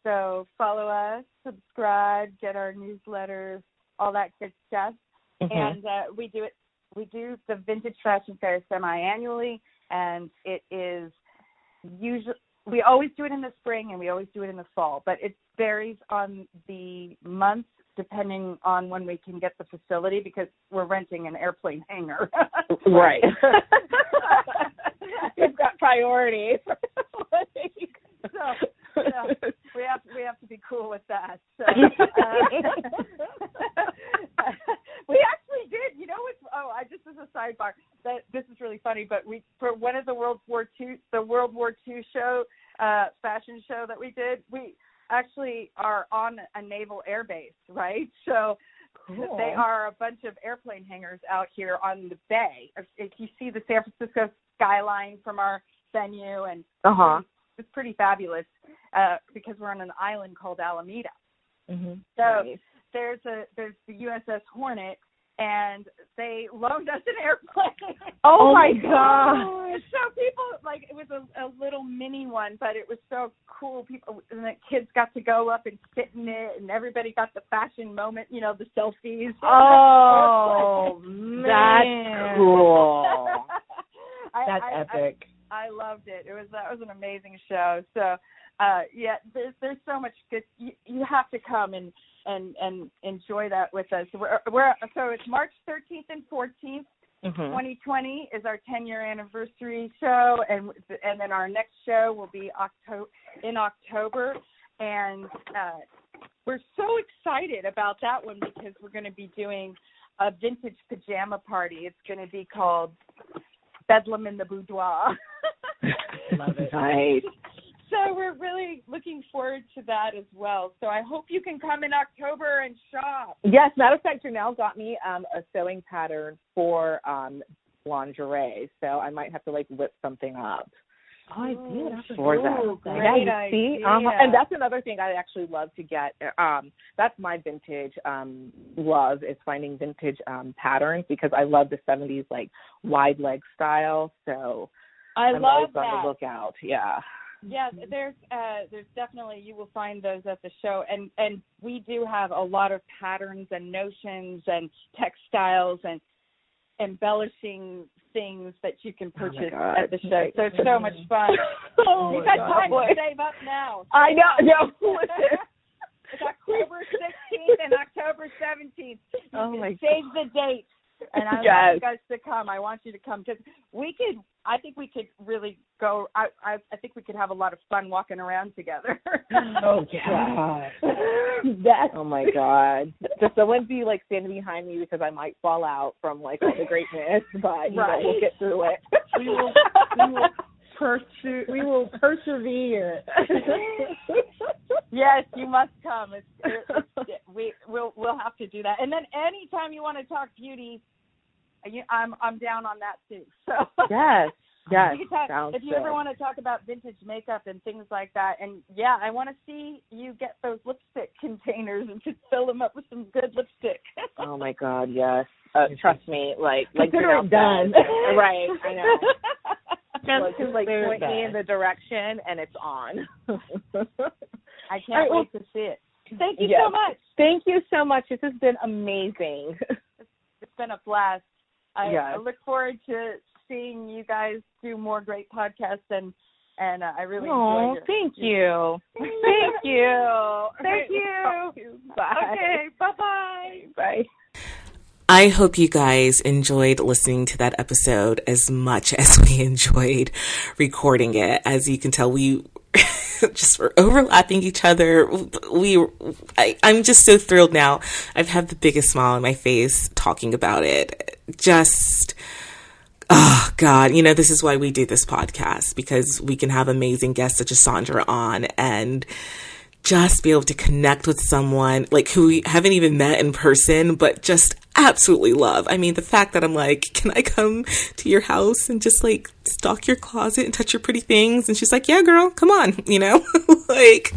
So follow us, subscribe, get our newsletters, all that good stuff. Mm-hmm. And uh, we do it. We do the Vintage Fashion Fair semi-annually, and it is usually we always do it in the spring and we always do it in the fall, but it varies on the month depending on when we can get the facility because we're renting an airplane hangar. <laughs> Right. <laughs> We've got priorities. <laughs> so, so we have we have to be cool with that. So, uh, <laughs> we actually did. You know what's? Oh, I just as a sidebar. That this is really funny. But we for one of the World War Two the World War Two show uh fashion show that we did. We actually are on a naval air base, right? So. Cool. They are a bunch of airplane hangars out here on the bay. If, you see the San Francisco skyline from our venue, and Uh huh. it's pretty fabulous uh, because we're on an island called Alameda. Mm-hmm. So there's a there's the USS Hornet, and they loaned us an airplane. <laughs> Oh, my And <laughs> so people like it was a, a little mini one, but it was so cool. People and the kids got to go up and sit in it, and everybody got the fashion moment. You know, the selfies. <laughs> Oh, man. that's cool. That's I, I- epic. I loved it. It was that was an amazing show. So uh yeah, there's there's so much good you, you have to come and and and enjoy that with us. We're we're so it's March 13th and 14th, Mhm. 2020 is our 10 year anniversary show and and then our next show will be October in October and uh we're so excited about that one because we're going to be doing a vintage pajama party. It's going to be called Bedlam in the Boudoir. <laughs> Love it. Nice. So we're really looking forward to that as well. So I hope you can come in October and shop. Yes, matter of fact, Janelle got me um a sewing pattern for um lingerie, so I might have to like whip something up Oh, I did. I for forgot that. great yeah, you see, idea. uh-huh. and that's another thing I actually love to get. Um, that's my vintage um love is finding vintage um patterns because I love the '70s like wide leg style. So I am love always on that. the lookout. Yeah. yeah, there's uh, there's definitely you will find those at the show, and and we do have a lot of patterns and notions and textiles and embellishing things that you can Oh purchase God. at the show. So it's so much fun. <laughs> Oh You've got time to save up now. I know. No, listen. <laughs> <laughs> It's October 16th and October 17th. Oh my Save the date. And I <laughs> want Yes. you guys to come. I want you to come because we could. I think we could really go. I, I I think we could have a lot of fun walking around together. <laughs> Oh God. <laughs> That. Oh my God. Just someone be like standing behind me because I might fall out from like all the greatness, but you Right. know we'll get through it. We will, we will pursue. We will persevere. <laughs> yes, you must come. It's, it's, it, we we'll we'll have to do that. And then anytime you want to talk beauty, you, I'm I'm down on that too. <laughs> So yes. <laughs> Yes. You talk- if you ever want to talk about vintage makeup and things like that, and yeah, I want to see you get those lipstick containers and just fill them up with some good lipstick. Oh my God. Yes. Uh, trust me. Like like Consider Janelle it done. right. I know. Just Like, just like point me in the direction and it's on. <laughs> I can't right, well- wait to see it. Thank you Yes. so much. Thank you so much. This has been amazing. <laughs> It's been a blast. I, Yes. I look forward to seeing you guys do more great podcasts and and uh, I really Oh, enjoy your thank you. <laughs> Thank you. Thank you. Bye. Okay, Bye bye bye. I hope you guys enjoyed listening to that episode as much <laughs> as we enjoyed recording it. As you can tell, we <laughs> just were overlapping each other. We, I, I'm just so thrilled now. I've had the biggest smile on my face talking about it. Just, oh God, you know, this is why we do this podcast because we can have amazing guests such as Sandra on and just be able to connect with someone like who we haven't even met in person, but just absolutely love. I mean, the fact that I'm like, can I come to your house and just like stalk your closet and touch your pretty things? And she's like, yeah, girl, come on, <laughs> you know, <laughs> like,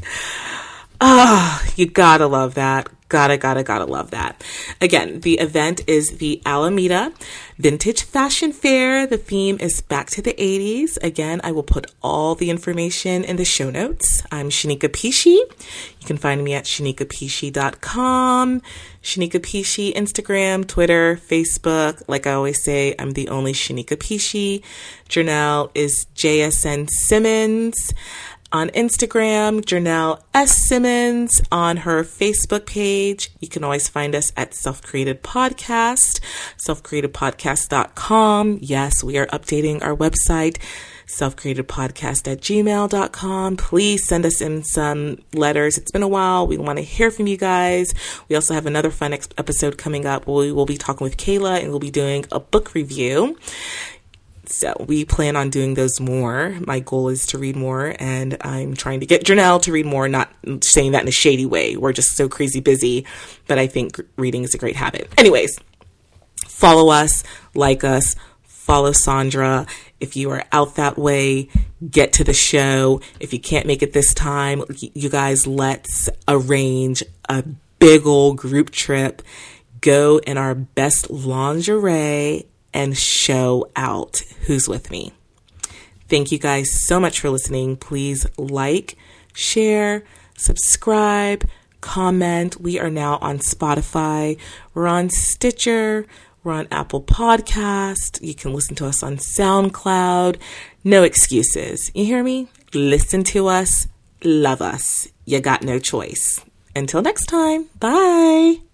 ah, you gotta love that. Gotta, gotta, gotta love that. Again, the event is the Alameda Vintage Fashion Fair. The theme is back to the 80s. Again, I will put all the information in the show notes. I'm Shanika Pishi. You can find me at shanikapishi.com. Shanika Pishi, Instagram, Twitter, Facebook. Like I always say, I'm the only Shanika Pishi. Janelle is JSN Simmons on Instagram, Janelle S. Simmons on her Facebook page. You can always find us at Self Created Podcast, selfcreatedpodcast.com. Yes, we are updating our website, selfcreatedpodcast at gmail.com. Please send us in some letters. It's been a while. We want to hear from you guys. We also have another fun episode coming up. We will be talking with Kayla and we'll be doing a book review. So we plan on doing those more. My goal is to read more, and I'm trying to get Janelle to read more. Not saying that in a shady way. We're just so crazy busy, but I think reading is a great habit. Anyways, follow us, like us, follow Sandra. If you are out that way, get to the show. If you can't make it this time, you guys, let's arrange a big old group trip. Go in our best lingerie and show out who's with me. Thank you guys so much for listening. Please like, share, subscribe, comment. We are now on Spotify. We're on Stitcher. We're on Apple Podcast. You can listen to us on SoundCloud. No excuses. You hear me? Listen to us. Love us. You got no choice. Until next time. Bye.